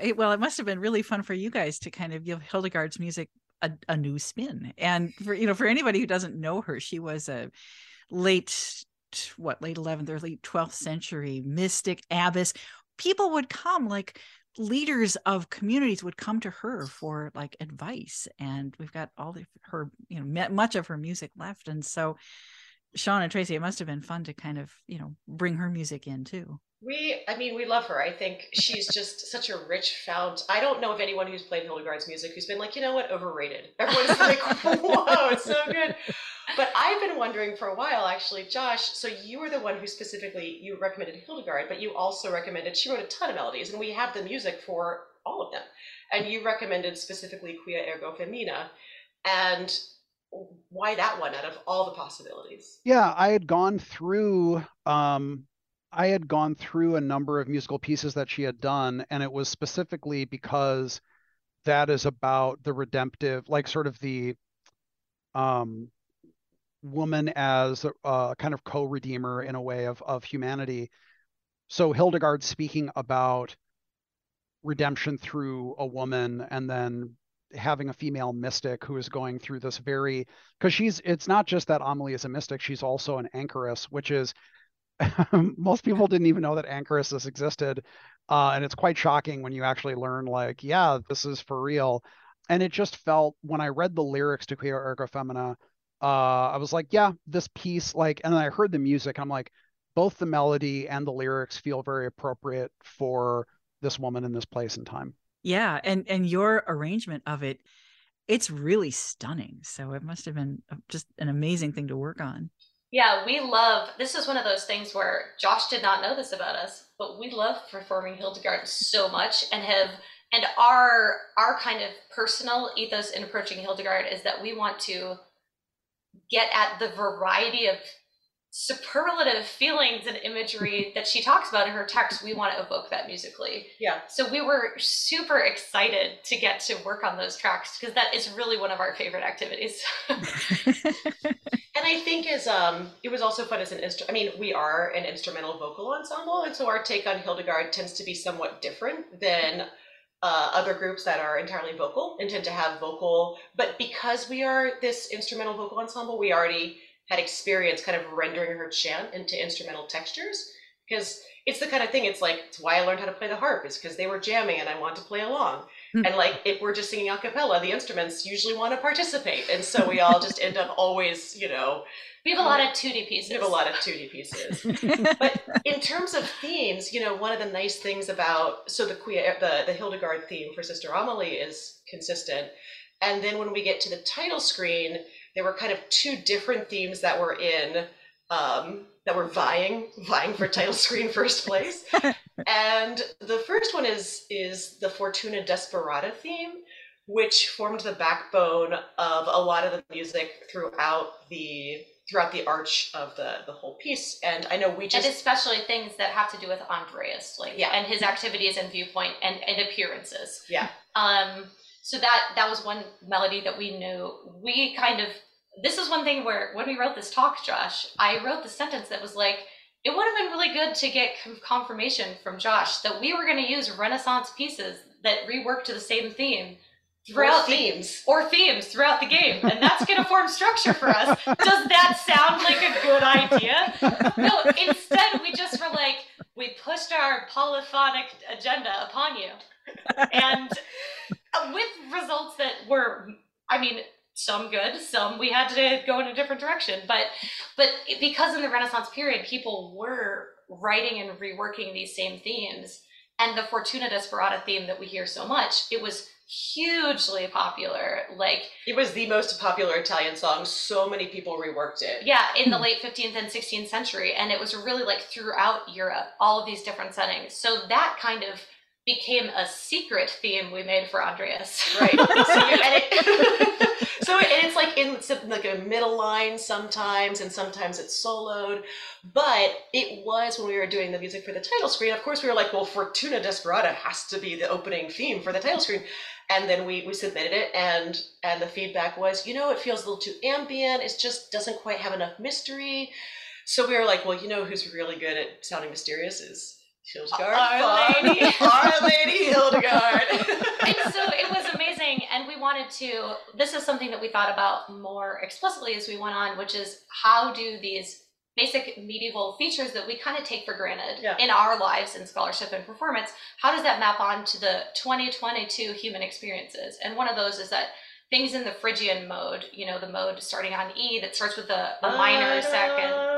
It, well, it must have been really fun for you guys to kind of give Hildegard's music a, a new spin. And for you know, for anybody who doesn't know her, she was a late what late 11th or late 12th century mystic abbess. People would come like leaders of communities would come to her for like advice. And we've got all the, her you know much of her music left. And so sian and tracy it must have been fun to kind of you know bring her music in too we, I mean, we love her. I think she's just such a rich fount. I don't know of anyone who's played Hildegard's music who's been like, you know what, overrated. Everyone's <laughs> like, whoa, it's so good. But I've been wondering for a while, actually, Josh. So you were the one who specifically you recommended Hildegard, but you also recommended she wrote a ton of melodies, and we have the music for all of them. And you recommended specifically Quia Ergo Femina, and why that one out of all the possibilities? Yeah, I had gone through um, I had gone through a number of musical pieces that she had done, and it was specifically because that is about the redemptive, like sort of the um, woman as a kind of co-redeemer in a way of of humanity. So Hildegard speaking about redemption through a woman, and then having a female mystic who is going through this very because she's it's not just that Amelie is a mystic, she's also an anchoress, which is <laughs> most people didn't even know that anchoresses existed. Uh, and it's quite shocking when you actually learn, like, yeah, this is for real. And it just felt when I read the lyrics to Quia Ergo Femina, uh, I was like, yeah, this piece, like, and I heard the music. I'm like, both the melody and the lyrics feel very appropriate for this woman in this place and time. Yeah, and and your arrangement of it, it's really stunning. So it must have been just an amazing thing to work on. Yeah, we love this is one of those things where Josh did not know this about us, but we love performing Hildegard so much and have and our our kind of personal ethos in approaching Hildegard is that we want to get at the variety of superlative feelings and imagery <laughs> that she talks about in her text we want to evoke that musically. Yeah. So we were super excited to get to work on those tracks because that is really one of our favorite activities <laughs> <laughs> and I think as um, it was also fun as an instrument. I mean, we are an instrumental vocal ensemble, and so our take on Hildegard tends to be somewhat different than uh, other groups that are entirely vocal and tend to have vocal. But because we are this instrumental vocal ensemble, we already had experience kind of rendering her chant into instrumental textures because it's the kind of thing. It's like it's why I learned how to play the harp is because they were jamming and I want to play along. Mm. And like if we're just singing a cappella, the instruments usually want to participate. And so we all just end up always, you know, we have a lot of 2D pieces. We have a lot of 2D pieces. <laughs> but in terms of themes, you know, one of the nice things about so the queer the, the Hildegard theme for Sister Amelie is consistent. And then when we get to the title screen, there were kind of two different themes that were in um, that were vying vying for title <laughs> screen first place. and the first one is is the Fortuna Desperata theme, which formed the backbone of a lot of the music throughout the throughout the arch of the the whole piece. And I know we just and especially things that have to do with Andreas, like yeah, and his activities and viewpoint and, and appearances. Yeah. Um. So that that was one melody that we knew. We kind of this is one thing where when we wrote this talk, Josh, I wrote the sentence that was like, it would have been really good to get confirmation from Josh that we were going to use Renaissance pieces that rework to the same theme throughout or themes the, or themes throughout the game, and that's going to form structure for us. Does that sound like a good idea? No. Instead, we just were like, we pushed our polyphonic agenda upon you, and with results that were, I mean some good some we had to go in a different direction but but because in the renaissance period people were writing and reworking these same themes and the fortuna desperata theme that we hear so much it was hugely popular like it was the most popular italian song so many people reworked it. Yeah in the hmm. late 15th and 16th century and it was really like throughout europe all of these different settings. So that kind of became a secret theme we made for andreas <laughs> right <laughs> <laughs> so, and it, so it's like in like a middle line sometimes, and sometimes it's soloed. But it was when we were doing the music for the title screen. Of course, we were like, well, Fortuna Desperata has to be the opening theme for the title screen. And then we, we submitted it, and and the feedback was, you know, it feels a little too ambient. It just doesn't quite have enough mystery. So we were like, well, you know, who's really good at sounding mysterious is Hildegard. <laughs> Our Lady. Our Lady Hildegard. and so it was amazing. And we wanted to, this is something that we thought about more explicitly as we went on, which is how do these basic medieval features that we kind of take for granted yeah. in our lives in scholarship and performance, how does that map on to the 2022 human experiences? And one of those is that things in the Phrygian mode, you know, the mode starting on E that starts with a, a minor second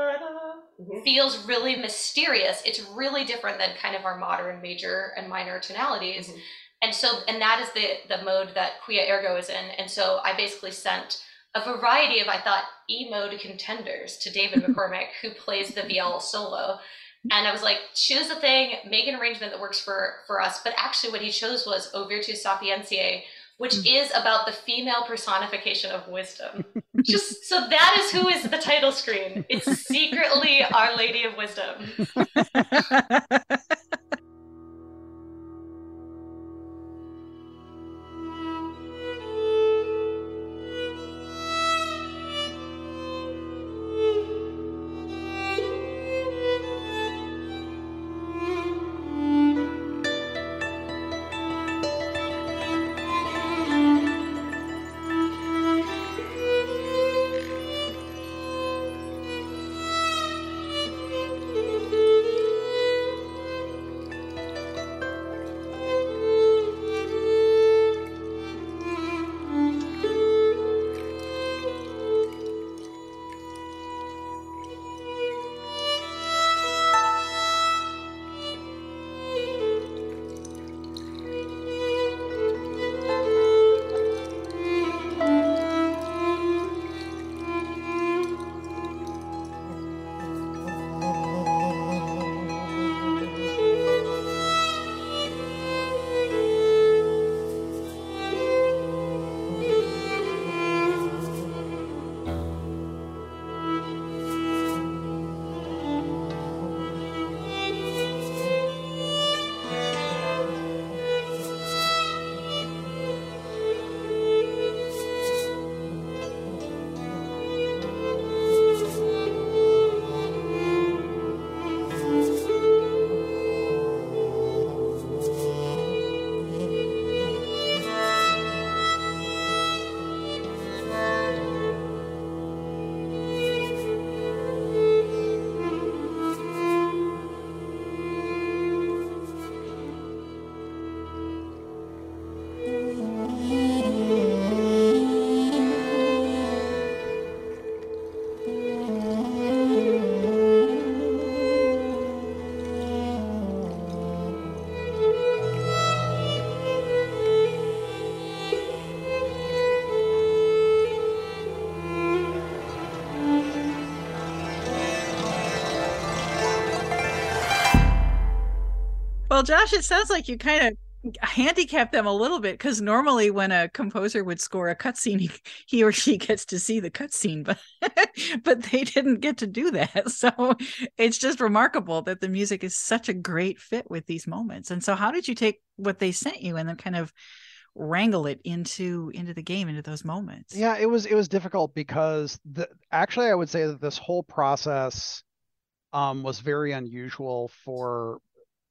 mm-hmm. feels really mysterious. It's really different than kind of our modern major and minor tonalities. Mm-hmm. And so, and that is the the mode that Quia Ergo is in. And so, I basically sent a variety of I thought E mode contenders to David <laughs> McCormick, who plays the viol solo. And I was like, choose a thing, make an arrangement that works for for us. But actually, what he chose was O Virtus Sapientiae, which mm. is about the female personification of wisdom. <laughs> Just so that is who is the title screen. It's secretly Our Lady of Wisdom. <laughs> Well, Josh, it sounds like you kind of handicap them a little bit because normally when a composer would score a cutscene, <laughs> he, he or she gets to see the cutscene, but <laughs> but they didn't get to do that. <laughs> So it's just remarkable that the music is such a great fit with these moments. And so, how did you take what they sent you and then kind of wrangle it into into the game into those moments? Yeah, it was it was difficult because the actually I would say that this whole process um, was very unusual for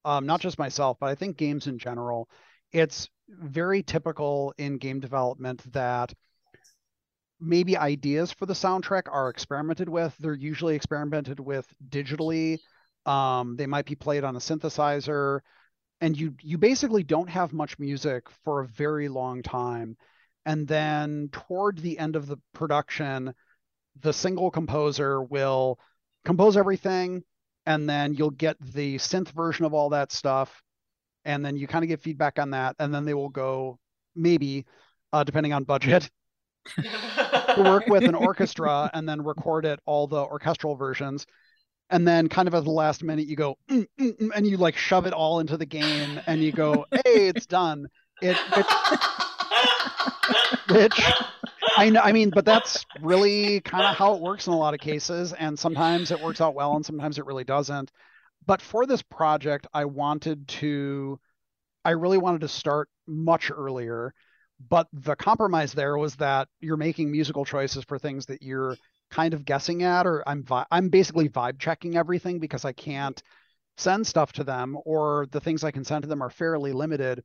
um, not just myself, but I think games in general, it's very typical in game development that maybe ideas for the soundtrack are experimented with. They're usually experimented with digitally. Um, they might be played on a synthesizer, and you you basically don't have much music for a very long time. And then toward the end of the production, the single composer will compose everything and then you'll get the synth version of all that stuff and then you kind of get feedback on that and then they will go maybe uh, depending on budget to work with an orchestra <laughs> and then record it all the orchestral versions. And then kind of at the last minute you go mm, mm, mm, and you like shove it all into the game and you go hey it's done. It, it which <laughs> I know. I mean, but that's really kind of how it works in a lot of cases, and sometimes it works out well, and sometimes it really doesn't. But for this project, I wanted to, I really wanted to start much earlier. But the compromise there was that you're making musical choices for things that you're kind of guessing at, or I'm vi- I'm basically vibe checking everything because I can't send stuff to them or the things I can send to them are fairly limited.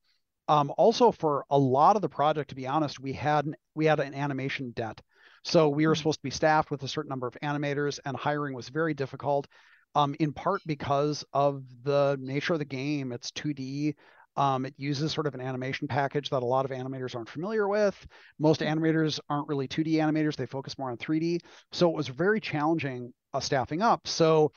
Um, also, for a lot of the project, to be honest, we had we had an animation debt. So we were hmm. supposed to be staffed with a certain number of animators, and hiring was very difficult. Um, in part because of the nature of the game. It's 2D. Um, it uses sort of an animation package that a lot of animators aren't familiar with. Most hmm. animators aren't really 2D animators; they focus more on 3D. So it was very challenging uh, staffing up. So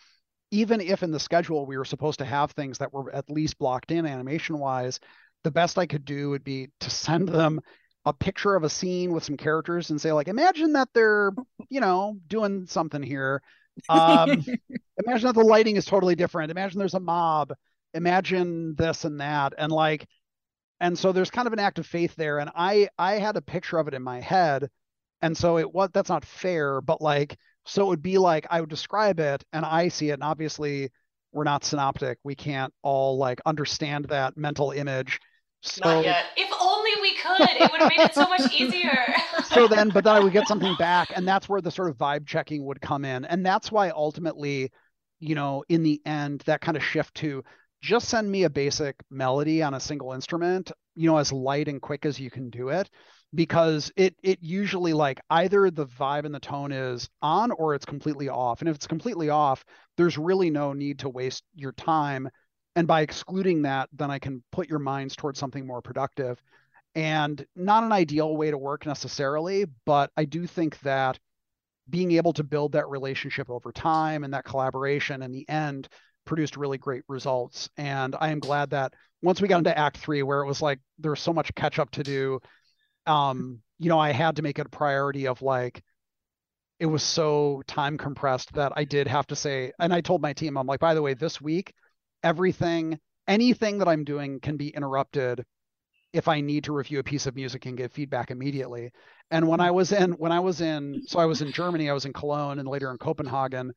even if in the schedule we were supposed to have things that were at least blocked in animation wise, the best I could do would be to send them a picture of a scene with some characters and say like imagine that they're you know doing something here. Um <laughs> imagine that the lighting is totally different. Imagine there's a mob. Imagine this and that. And like and so there's kind of an act of faith there. And i i had a picture of it in my head. And so it was that's not fair but like so it would be like i would describe it and i see it. And obviously we're not synoptic. We can't all like understand that mental image so, Not yet. If only we could, it would have made it so much easier. so then, but then I would get something back, and that's where the sort of vibe checking would come in, and that's why ultimately, you know, in the end, that kind of shift to just send me a basic melody on a single instrument, you know, as light and quick as you can do it, because it it usually like either the vibe and the tone is on or it's completely off, and if it's completely off, there's really no need to waste your time and by excluding that then i can put your minds towards something more productive. And not an ideal way to work necessarily but i do think that being able to build that relationship over time and that collaboration in the end produced really great results. And i am glad that once we got into act three where it was like there was so much catch up to do um you know i had to make it a priority of like it was so time compressed that i did have to say and i told my team i'm like by the way this week everything, anything that I'm doing can be interrupted if I need to review a piece of music and give feedback immediately. And when I was in, when I was in, so I was in Germany, I was in Cologne and later in Copenhagen.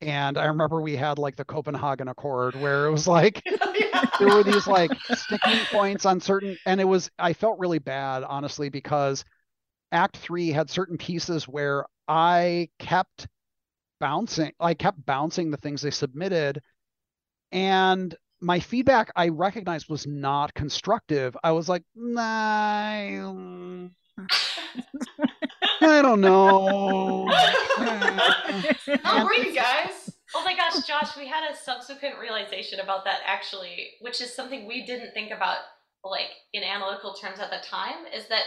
And I remember we had like the Copenhagen Accord where it was like <laughs> there were these like sticking points on certain, and it was, I felt really bad, honestly, because Act Three had certain pieces where I kept bouncing, I kept bouncing the things they submitted and my feedback I recognized was not constructive. I was like, nah, I don't know. <laughs> I'm reading, guys. Oh my gosh, Josh, we had a subsequent realization about that actually, which is something we didn't think about like in analytical terms at the time, is that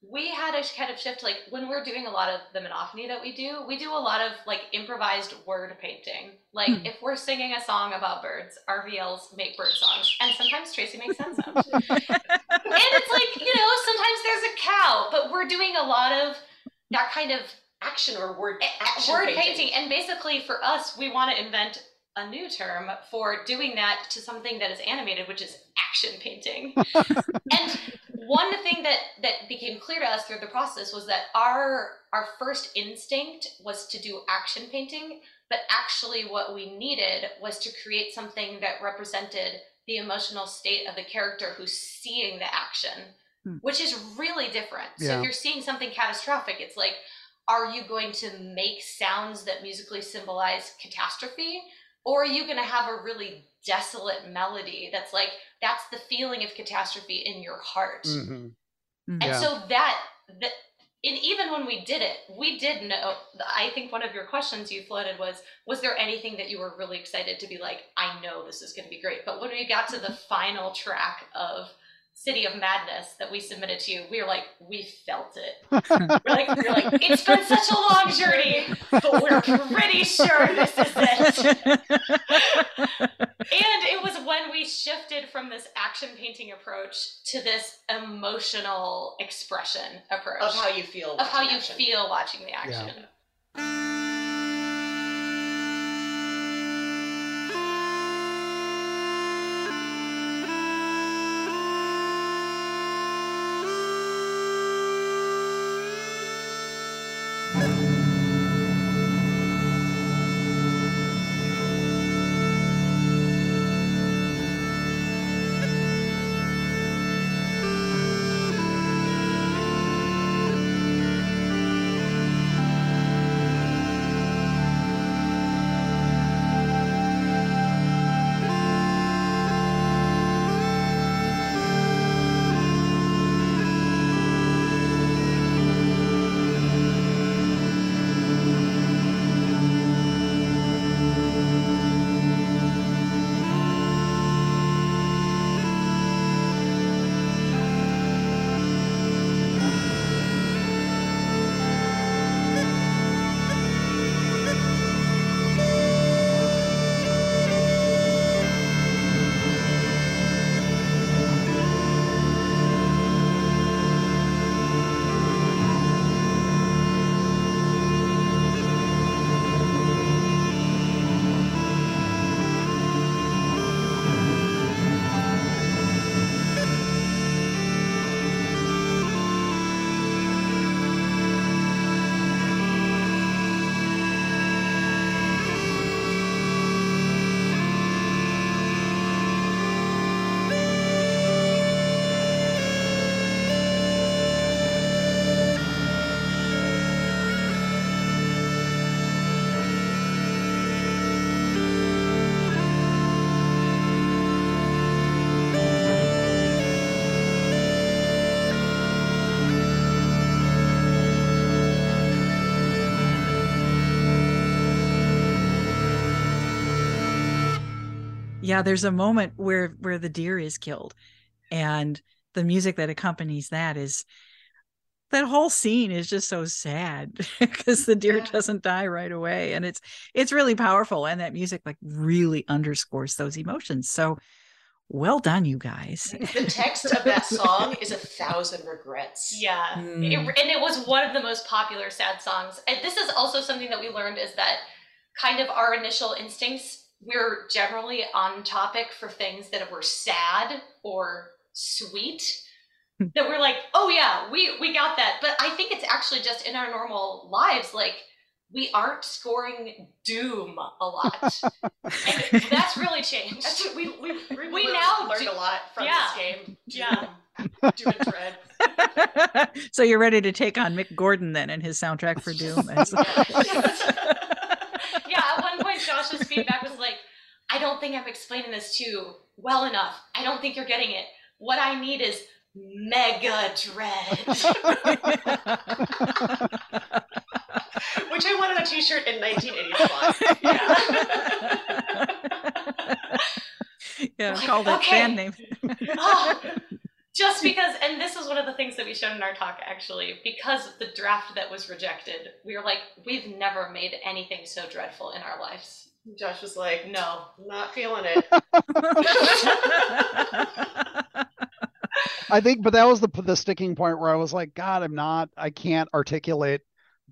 we had a kind of shift like when we're doing a lot of the monophony that we do we do a lot of like improvised word painting like hmm. if we're singing a song about birds rvls make bird songs and sometimes tracy makes sense of <laughs> and it's like you know sometimes there's a cow but we're doing a lot of that kind of action or word action word painting. painting and basically for us we want to invent a new term for doing that to something that is animated, which is action painting. <laughs> and one thing that that became clear to us through the process was that our our first instinct was to do action painting, but actually what we needed was to create something that represented the emotional state of the character who's seeing the action, hmm. which is really different. Yeah. So if you're seeing something catastrophic, it's like are you going to make sounds that musically symbolize catastrophe or are you going to have a really desolate melody that's like that's the feeling of catastrophe in your heart mm-hmm. mm-hmm. and yeah. so that that and even when we did it we did know i think one of your questions you floated was was there anything that you were really excited to be like i know this is going to be great but when we got to the final track of City of Madness that we submitted to you, we were like, we felt it. <laughs> we're like, we're like, it's been such a long journey, but we're pretty sure this is it. and it was when we shifted from this action painting approach to this emotional expression approach of how you feel, of how you action. feel watching the action. Yeah. Yeah there's a moment where where the deer is killed and the music that accompanies that is that whole scene is just so sad <laughs> because the deer yeah. doesn't die right away and it's it's really powerful and that music like really underscores those emotions so well done you guys <laughs> the text of that song is a thousand regrets yeah mm. it, and it was one of the most popular sad songs and this is also something that we learned is that kind of our initial instincts we're generally on topic for things that were sad or sweet hmm. that we're like oh yeah we we got that. But i think it's actually just in our normal lives like we aren't scoring doom a lot. <laughs> And that's really changed. That's we we, we, we now learned do, a lot from yeah, this game. Doom, yeah. <laughs> Doom and dread. <laughs> So you're ready to take on mick gordon then and his soundtrack for doom? Yeah at josh's feedback was like i don't think i'm explaining this to you well enough i don't think you're getting it what I need is Mega Dread. <laughs> Which I wanted a t shirt in 1985. Yeah. <laughs> yeah, like, called okay. band name. oh, <laughs> just because, and this is one of the things that we showed in our talk actually, because of the draft that was rejected, we were like, we've never made anything so dreadful in our lives. Josh was like, no, not feeling it. <laughs> I think, but that was the the sticking point where I was like, God, I'm not, I can't articulate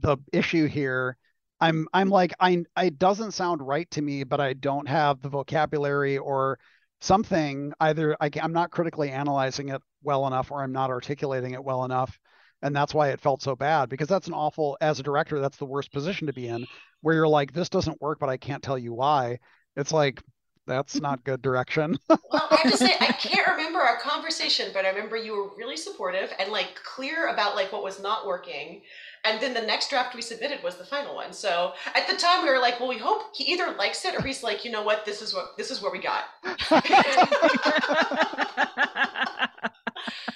the issue here. I'm I'm like I it doesn't sound right to me, but I don't have the vocabulary or something either. I, I'm not critically analyzing it well enough, or I'm not articulating it well enough, and that's why it felt so bad. Because that's an awful as a director, that's the worst position to be in, where you're like, this doesn't work, but I can't tell you why. It's like that's not good direction. <laughs> well, I have to say, I can't remember our conversation, but I remember you were really supportive and like clear about like what was not working. And then the next draft we submitted was the final one. So at the time we were like, well, we hope he either likes it or he's like, you know what, this is what this is what we got. <laughs> <laughs>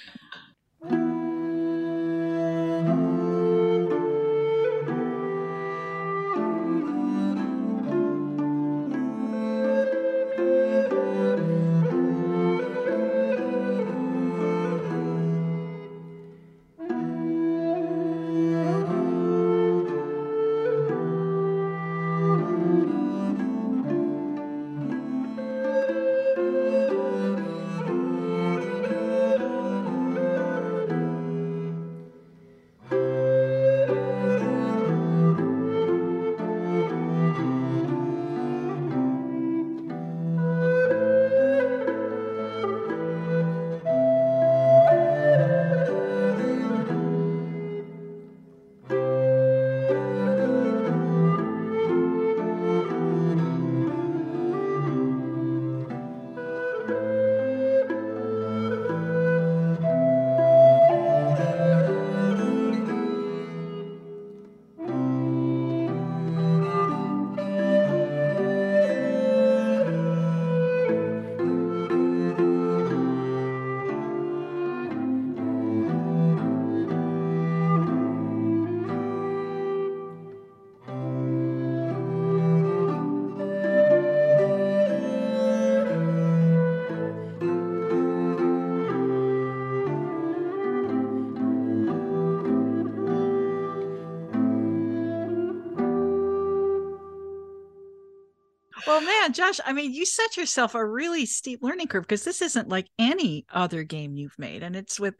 Josh, I mean, you set yourself a really steep learning curve because this isn't like any other game you've made, and it's with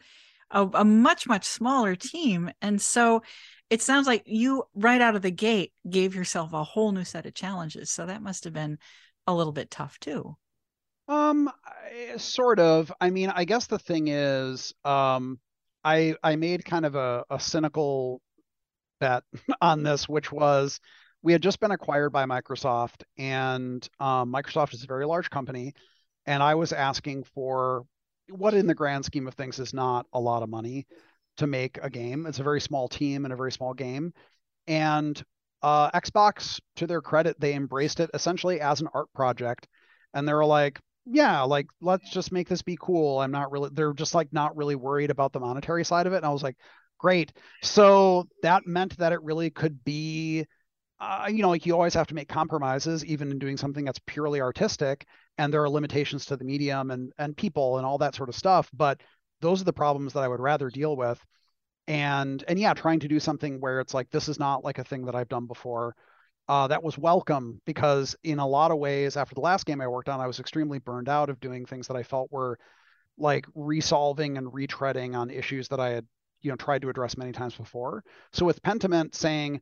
a, a, much, much smaller team. And so it sounds like you, right out of the gate, gave yourself a whole new set of challenges. So that must have been a little bit tough too. Um, sort of. I mean, I guess the thing is, um, I I made kind of a, a cynical bet <laughs> on this, which was we had just been acquired by Microsoft, and um, Microsoft is a very large company. And I was asking for what, in the grand scheme of things, is not a lot of money to make a game. It's a very small team and a very small game. And uh, Xbox, to their credit, they embraced it essentially as an art project. And they were like, yeah, like, let's just make this be cool. I'm not really, they're just like not really worried about the monetary side of it. And I was like, great. So that meant that it really could be uh, you know, like you always have to make compromises, even in doing something that's purely artistic. And there are limitations to the medium and and people and all that sort of stuff. But those are the problems that I would rather deal with. And and yeah, trying to do something where it's like this is not like a thing that I've done before. Uh, that was welcome because in a lot of ways, after the last game I worked on, I was extremely burned out of doing things that I felt were like resolving and retreading on issues that I had you know tried to address many times before. So with Pentiment saying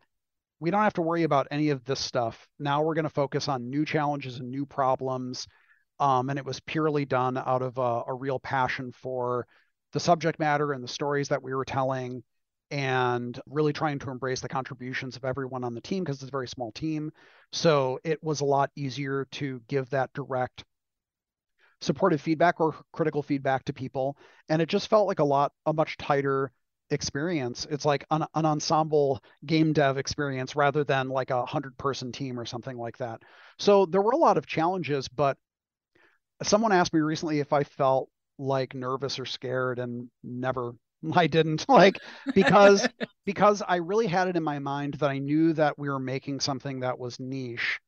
we don't have to worry about any of this stuff. Now we're going to focus on new challenges and new problems. Um, and it was purely done out of a, a, real passion for the subject matter and the stories that we were telling, and really trying to embrace the contributions of everyone on the team because it's a very small team. So it was a lot easier to give that direct supportive feedback or critical feedback to people. And it just felt like a lot, a much tighter experience. It's like an, an ensemble game dev experience rather than like a hundred person team or something like that. So there were a lot of challenges, but someone asked me recently if I felt like nervous or scared and never <laughs> I didn't <laughs> like because <laughs> because I really had it in my mind that I knew that we were making something that was niche.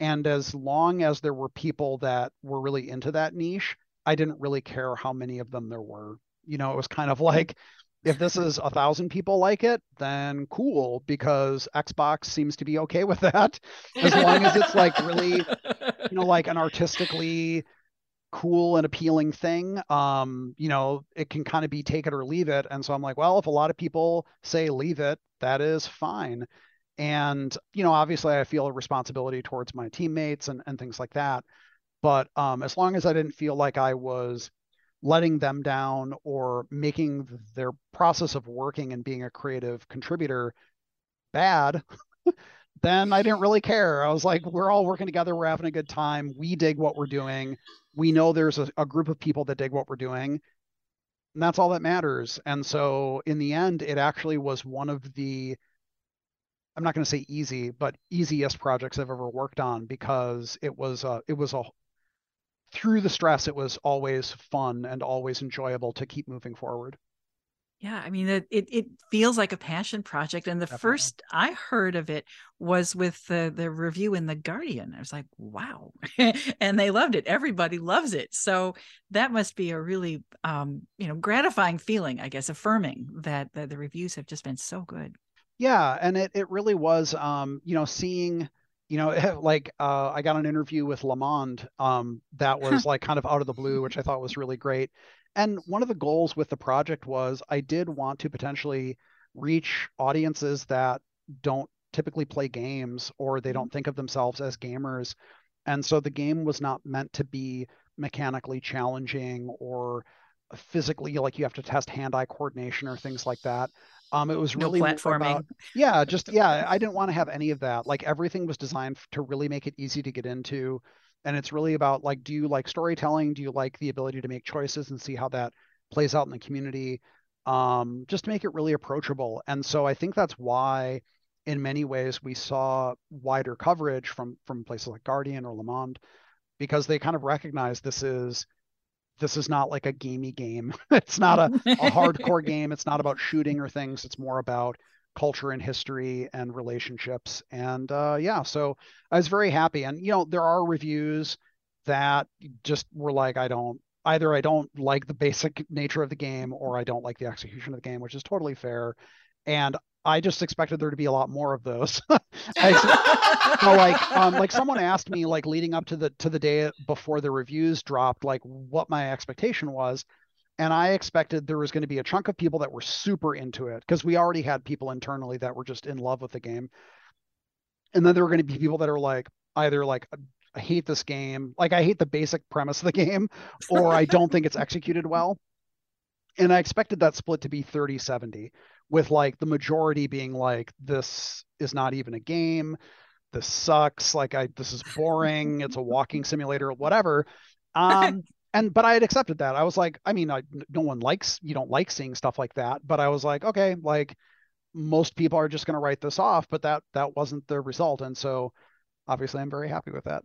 And as long as there were people that were really into that niche, I didn't really care how many of them there were. You know, it was kind of like if this is a thousand people like it, then cool, because Xbox seems to be okay with that. <laughs> As long as it's like really, you know, like an artistically cool and appealing thing. Um, you know, it can kind of be take it or leave it. And so I'm like, well, if a lot of people say leave it, that is fine. And, you know, obviously I feel a responsibility towards my teammates and, and things like that. But um, as long as I didn't feel like I was letting them down or making their process of working and being a creative contributor bad, <laughs> then I didn't really care. I was like, we're all working together, we're having a good time, we dig what we're doing. We know there's a, a group of people that dig what we're doing. And that's all that matters. And so in the end, it actually was one of the I'm not going to say easy, but easiest projects I've ever worked on because it was a, it was a through the stress, it was always fun and always enjoyable to keep moving forward. Yeah, I mean, it it feels like a passion project, and the Definitely. first I heard of it was with the the review in the Guardian. I was like, wow, <laughs> and they loved it. Everybody loves it, so that must be a really um, you know gratifying feeling, I guess, affirming that, that the reviews have just been so good. Yeah, and it it really was, um, you know, seeing you know, <laughs> like uh, I got an interview with Le Monde um, that <laughs> was like kind of out of the blue, which I thought was really great. And one of the goals with the project was I did want to potentially reach audiences that don't typically play games or they don't mm-hmm. think of themselves as gamers. And so the game was not meant to be mechanically challenging or physically like you have to test hand-eye coordination or things like that. Um, it was really no platforming. About, yeah, <laughs> just yeah. I didn't want to have any of that. Like everything was designed to really make it easy to get into, and it's really about like, do you like storytelling? Do you like the ability to make choices and see how that plays out in the community? Um, just to make it really approachable. And so I think that's why, in many ways, we saw wider coverage from from places like Guardian or Le Monde, because they kind of recognize this is this is not like a gamey game. <laughs> it's not a, a hardcore <laughs> game. It's not about shooting or things. It's more about culture and history and relationships. And uh, yeah, so I was very happy. And you know, there are reviews that just were like, I don't either I don't like the basic nature of the game or I don't like the execution of the game, which is totally fair. And I just expected there to be a lot more of those. <laughs> I, <laughs> so like um, like someone asked me like leading up to the to the day before the reviews dropped like what my expectation was and I expected there was going to be a chunk of people that were super into it because we already had people internally that were just in love with the game. And then there were going to be people that are like either like I hate this game, like I hate the basic premise of the game or I don't think it's executed well. And I expected that split to be 30 70 with like the majority being like this is not even a game. This sucks. Like i this is boring. It's a walking simulator whatever. Um <laughs> and but i had accepted that. I was like i mean I, no one likes you don't like seeing stuff like that but i was like okay like most people are just going to write this off but that that wasn't the result. And so obviously i'm very happy with that.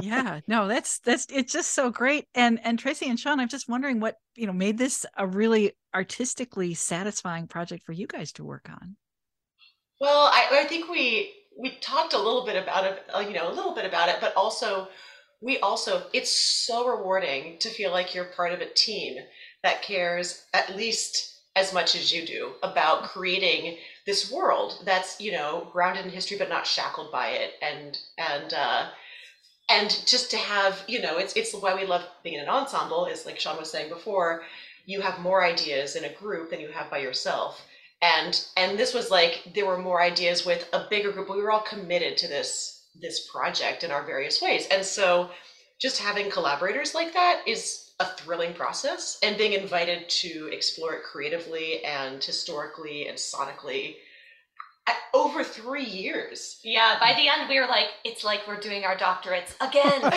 Yeah no that's that's it's just so great. And and tracy and sian i'm just wondering what you know made this a really artistically satisfying project for you guys to work on? Well i, I think we we talked a little bit about it, uh, you know, a little bit about it, but also we also it's so rewarding to feel like you're part of a team that cares at least as much as you do about creating this world that's you know grounded in history but not shackled by it. And and uh and just to have you know it's it's why we love being in an ensemble is like sian was saying before you have more ideas in a group than you have by yourself. And and this was like there were more ideas with a bigger group we were all committed to this this project in our various ways. And so just having collaborators like that is a thrilling process and being invited to explore it creatively and historically and sonically uh, over three years. Yeah, by the end we were like, it's like we're doing our doctorates again. <laughs>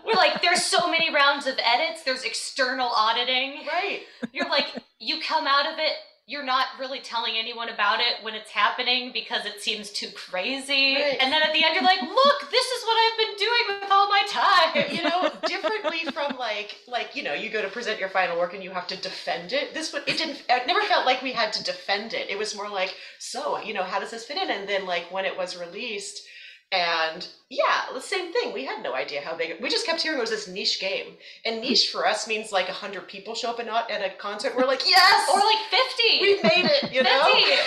<laughs> we're like, there's so many rounds of edits, there's external auditing. Right. You're like, you come out of it you're not really telling anyone about it when it's happening because it seems too crazy. Right. And then at the end, you're like, look, this is what I've been doing with all my time. You know, differently from like, like you know, you go to present your final work and you have to defend it. This would, it didn't. It never felt like we had to defend it. It was more like, so you know, how does this fit in? And then like when it was released and yeah, the same thing. We had no idea how big. We just kept hearing it was this niche game, and hmm. niche for us means like hundred people show up and not at a concert. We're like, yes, or like fifty. We made it. You 50. know,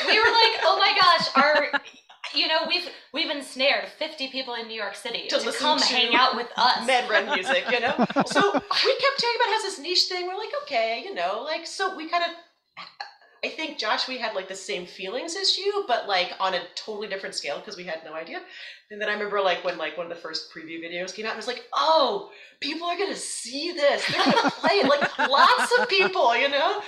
we were like, oh my gosh, our. <laughs> You know, we've we've ensnared 50 people in New York City to, to come to hang out with us. Men run music, you know. <laughs> so we kept talking about has this niche thing. We're like, okay, you know, like so we kind of I think Josh, we had like the same feelings as you, but like on a totally different scale because we had no idea. And then I remember like when like one of the first preview videos came out, I was like, oh, people are gonna see this. They're gonna play it. Like lots of people, you know.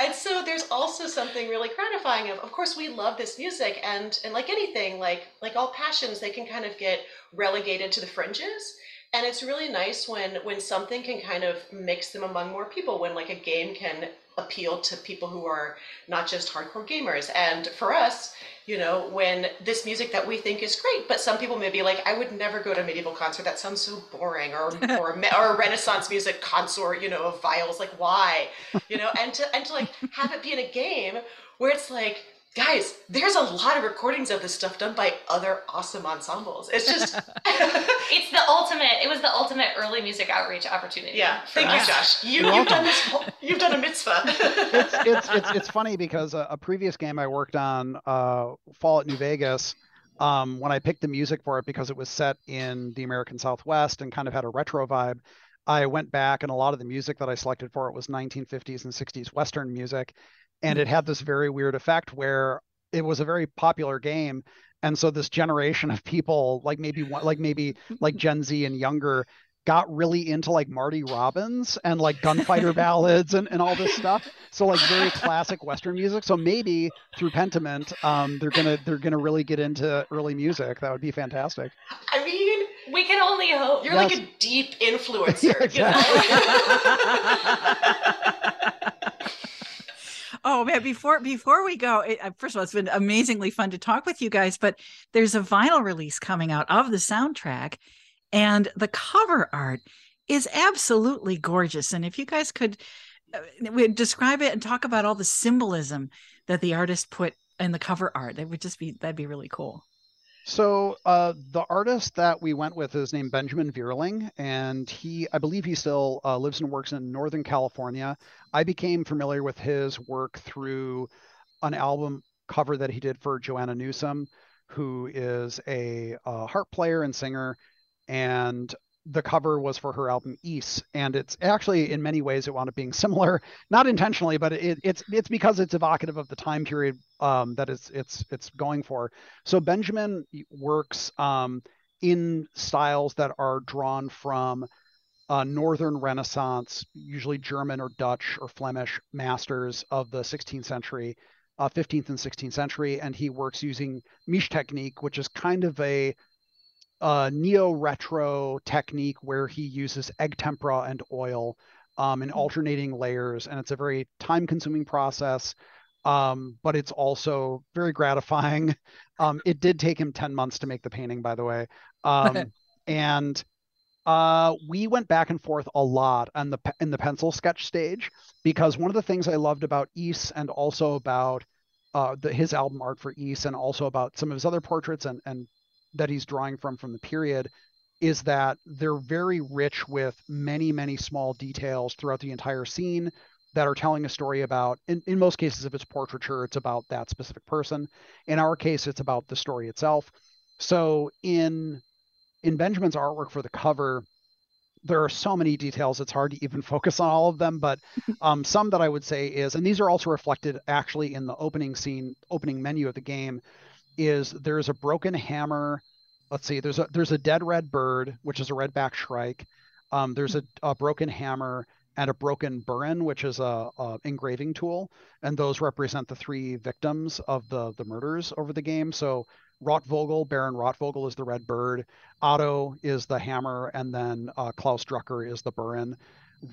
And so there's also something really gratifying of, of course, we love this music, and and like anything, like like all passions, they can kind of get relegated to the fringes and it's really nice when when something can kind of mix them among more people when like a game can appeal to people who are not just hardcore gamers. And for us, you know, when this music that we think is great, but some people may be like, I would never go to a medieval concert. That sounds so boring, or <laughs> or, or a Renaissance music consort, you know, of viols. Like, why, you know? And to and to like have it be in a game where it's like guys, there's a lot of recordings of this stuff done by other awesome ensembles. It's just <laughs> it's the ultimate. It was the ultimate early music outreach opportunity. Yeah, thank us. you, Josh. You, have done this. You've done a mitzvah. <laughs> it's, it's it's it's funny because a, a previous game I worked on, uh, at New Vegas. Um, when I picked the music for it because it was set in the American Southwest and kind of had a retro vibe, I went back and a lot of the music that I selected for it was 1950s and 60s Western music and it had this very weird effect where it was a very popular game and so this generation of people like maybe one like maybe like gen z and younger got really into like marty robbins and like gunfighter <laughs> ballads and, and all this stuff so like very classic western music so maybe through pentiment um, they're gonna they're gonna really get into early music that would be fantastic i mean we can only hope you're yes. like a deep <laughs> influencer yeah, exactly. you know? <laughs> Oh man, before before we go, it, uh, first of all, it's been amazingly fun to talk with you guys. But there's a vinyl release coming out of the soundtrack, and the cover art is absolutely gorgeous. And if you guys could uh, describe it and talk about all the symbolism that the artist put in the cover art, that would just be that'd be really cool. So uh, the artist that we went with is named Benjamin Vierling, and he, I believe, he still uh, lives and works in Northern California. I became familiar with his work through an album cover that he did for Joanna Newsom, who is a, a harp player and singer, and the cover was for her album Ys, and it's actually in many ways it wound up being similar, not intentionally, but it, it's it's because it's evocative of the time period um, that it's it's it's going for. So Benjamin works um, in styles that are drawn from uh, Northern Renaissance, usually German or Dutch or Flemish masters of the 16th century, uh, 15th and 16th century, and he works using Misch technique, which is kind of a a neo retro technique where he uses egg tempera and oil um, in mm-hmm. alternating layers, and it's a very time consuming process. Um, but it's also very gratifying. <laughs> Um, it did take him 10 months to make the painting, by the way. Um, <laughs> and uh, we went back and forth a lot on the in the pencil sketch stage because one of the things I loved about Ys and also about uh, the, his album art for Ys and also about some of his other portraits and and that he's drawing from from the period is that they're very rich with many many small details throughout the entire scene that are telling a story about in, in most cases if it's portraiture it's about that specific person. In our case it's about the story itself. So in in benjamin's artwork for the cover there are so many details it's hard to even <laughs> focus on all of them but <laughs> um, some that i would say is and these are also reflected actually in the opening scene opening menu of the game is there's a broken hammer let's see there's a there's a dead red bird which is a redback shrike um, there's a, a, broken hammer and a broken burin which is a, a, engraving tool and those represent the three victims of the the murders over the game so Rotvogel, Baron Rotvogel is the red bird. Otto is the hammer, and then uh, Klaus Drucker is the Burin.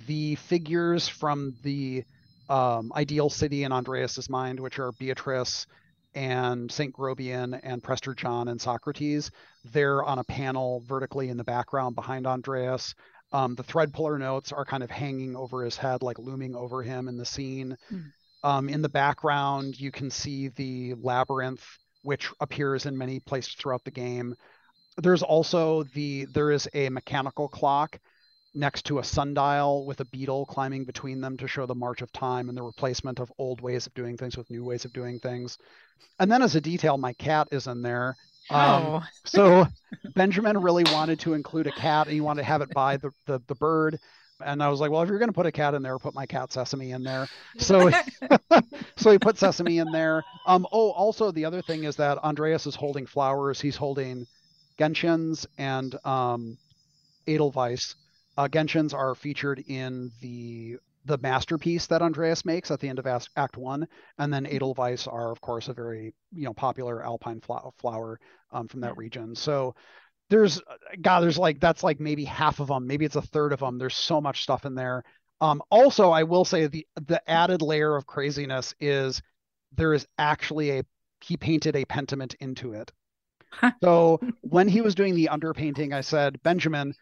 The figures from the um, ideal city in Andreas's mind, which are Beatrice and Saint Grobian and Prester John and Socrates, they're on a panel vertically in the background behind Andreas. Um, the thread puller notes are kind of hanging over his head, like looming over him in the scene. Mm. Um, in the background, you can see the labyrinth which appears in many places throughout the game. There's also the there is a mechanical clock next to a sundial with a beetle climbing between them to show the march of time and the replacement of old ways of doing things with new ways of doing things. And then as a detail, my cat is in there. Um, oh. <laughs> so Benjamin really wanted to include a cat and he wanted to have it by the, the, the bird and I was like, well, if you're going to put a cat in there, put my cat Sesame in there. So, <laughs> so he put Sesame in there. Um, oh, also the other thing is that Andreas is holding flowers. He's holding gentians and um, Edelweiss. Uh, gentians are featured in the the masterpiece that Andreas makes at the end of Act One, and then Edelweiss are, of course, a very you know popular alpine flower um, from that region. So there's god there's like that's like maybe half of them maybe it's a third of them there's so much stuff in there. Um also i will say the the added layer of craziness is there is actually a he painted a pentiment into it. So <laughs> when he was doing the underpainting i said benjamin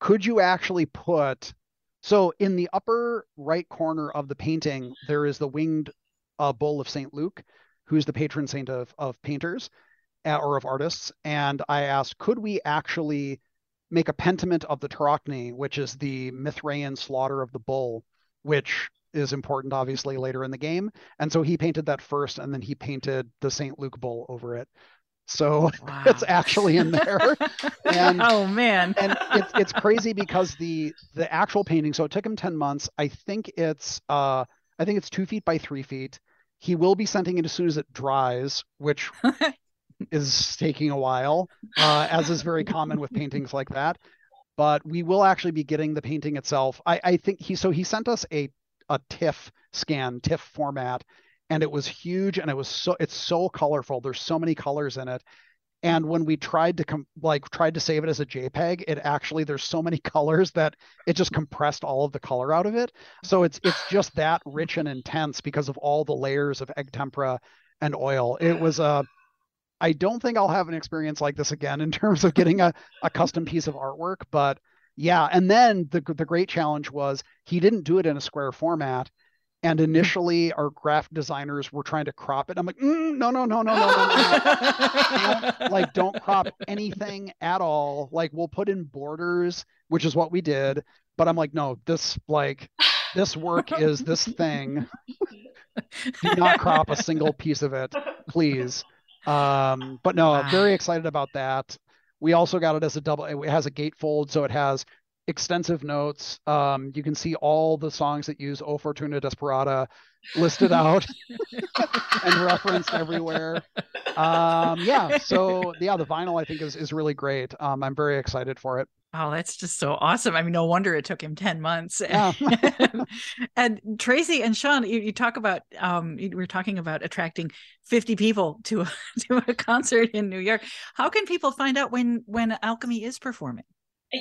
could you actually put so in the upper right corner of the painting there is the winged uh, bull of saint luke who's the patron saint of, of painters or of artists, and I asked, could we actually make a pentiment of the Tauroctony, which is the Mithraean slaughter of the bull, which is important obviously later in the game. And so he painted that first, and then he painted the St. Luke bull over it. So <laughs> wow. it's actually in there. <laughs> and oh man. and it's it's crazy because the the actual painting, so it took him 10 months. I think it's uh I think it's two feet by three feet. He will be sending it as soon as it dries, which <laughs> is taking a while, uh, as is very common with paintings like that. But we will actually be getting the painting itself. I, I think he so he sent us a a TIFF scan, TIFF format, and it was huge and it was so it's so colorful. There's so many colors in it. And when we tried to com- like tried to save it as a JPEG, it actually there's so many <laughs> colors that it just compressed all of the color out of it. So it's it's just that rich and intense because of all the layers of egg tempera and oil. It was a I don't think I'll have an experience like this again in <laughs> terms of getting a, a custom piece of artwork, but yeah. And then the the great challenge was he didn't do it in a square format. And initially, our graphic designers were trying to crop it. I'm like, mm, no, no, no, no, no, no, no. <laughs> like, don't crop anything at all. Like, we'll put in borders, which is what we did. But I'm like, no, this like this work is this thing. Do not crop a single piece of it, please. Um, but no, wow. very excited about that. We also got it as a double. It has a gatefold, so it has extensive notes. Um, you can see all the songs that use O Fortuna Desperata listed out <laughs> and referenced everywhere. Um, yeah, so yeah, the vinyl I think is is really great. Um, I'm very excited for it. Oh, that's just so awesome. I mean, no wonder it took him 10 months. Yeah. <laughs> and Tracy and Sean, you, you talk about, um, you were talking about attracting 50 people to, <laughs> to a concert in New York. How can people find out when, when Alkemie is performing?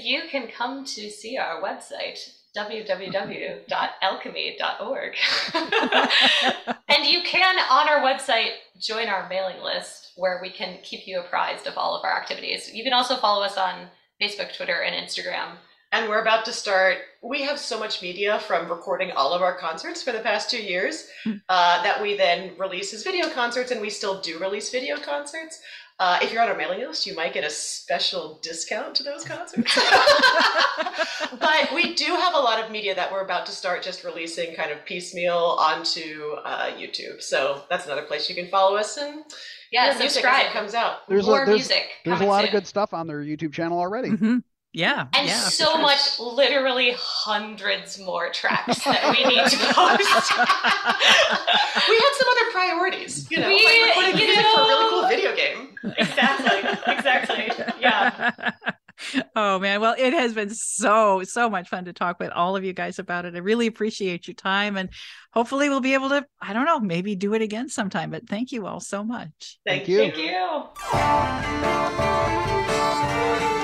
You can come to see our website, www.alkemie.org. <laughs> and you can, on our website, join our mailing list where we can keep you apprised of all of our activities. You can also follow us on Facebook, Twitter, and Instagram and we're about to start. We have so much media from recording all of our concerts for the past two years hmm. uh, that we then release as video concerts, and we still do release video concerts. Uh, if you're on our mailing list, you might get a special discount to those concerts. <laughs> but we do have a lot of media that we're about to start just releasing kind of piecemeal onto uh, YouTube. So that's another place you can follow us and yeah, subscribe. comes out. There's More a, there's, music. There's a lot soon. of good stuff on their YouTube channel already. Mm-hmm. Yeah. And yeah, so sure. much, literally hundreds more tracks that we need to post. <laughs> we had some other priorities, you know, we, like recording music know, for a really cool video game. Exactly. Exactly. Yeah. <laughs> Oh man, well, it has been so so much fun to talk with all of you guys about it. I really appreciate your time, and hopefully we'll be able to, I don't know, maybe do it again sometime. But thank you all so much. Thank, thank you. Thank you.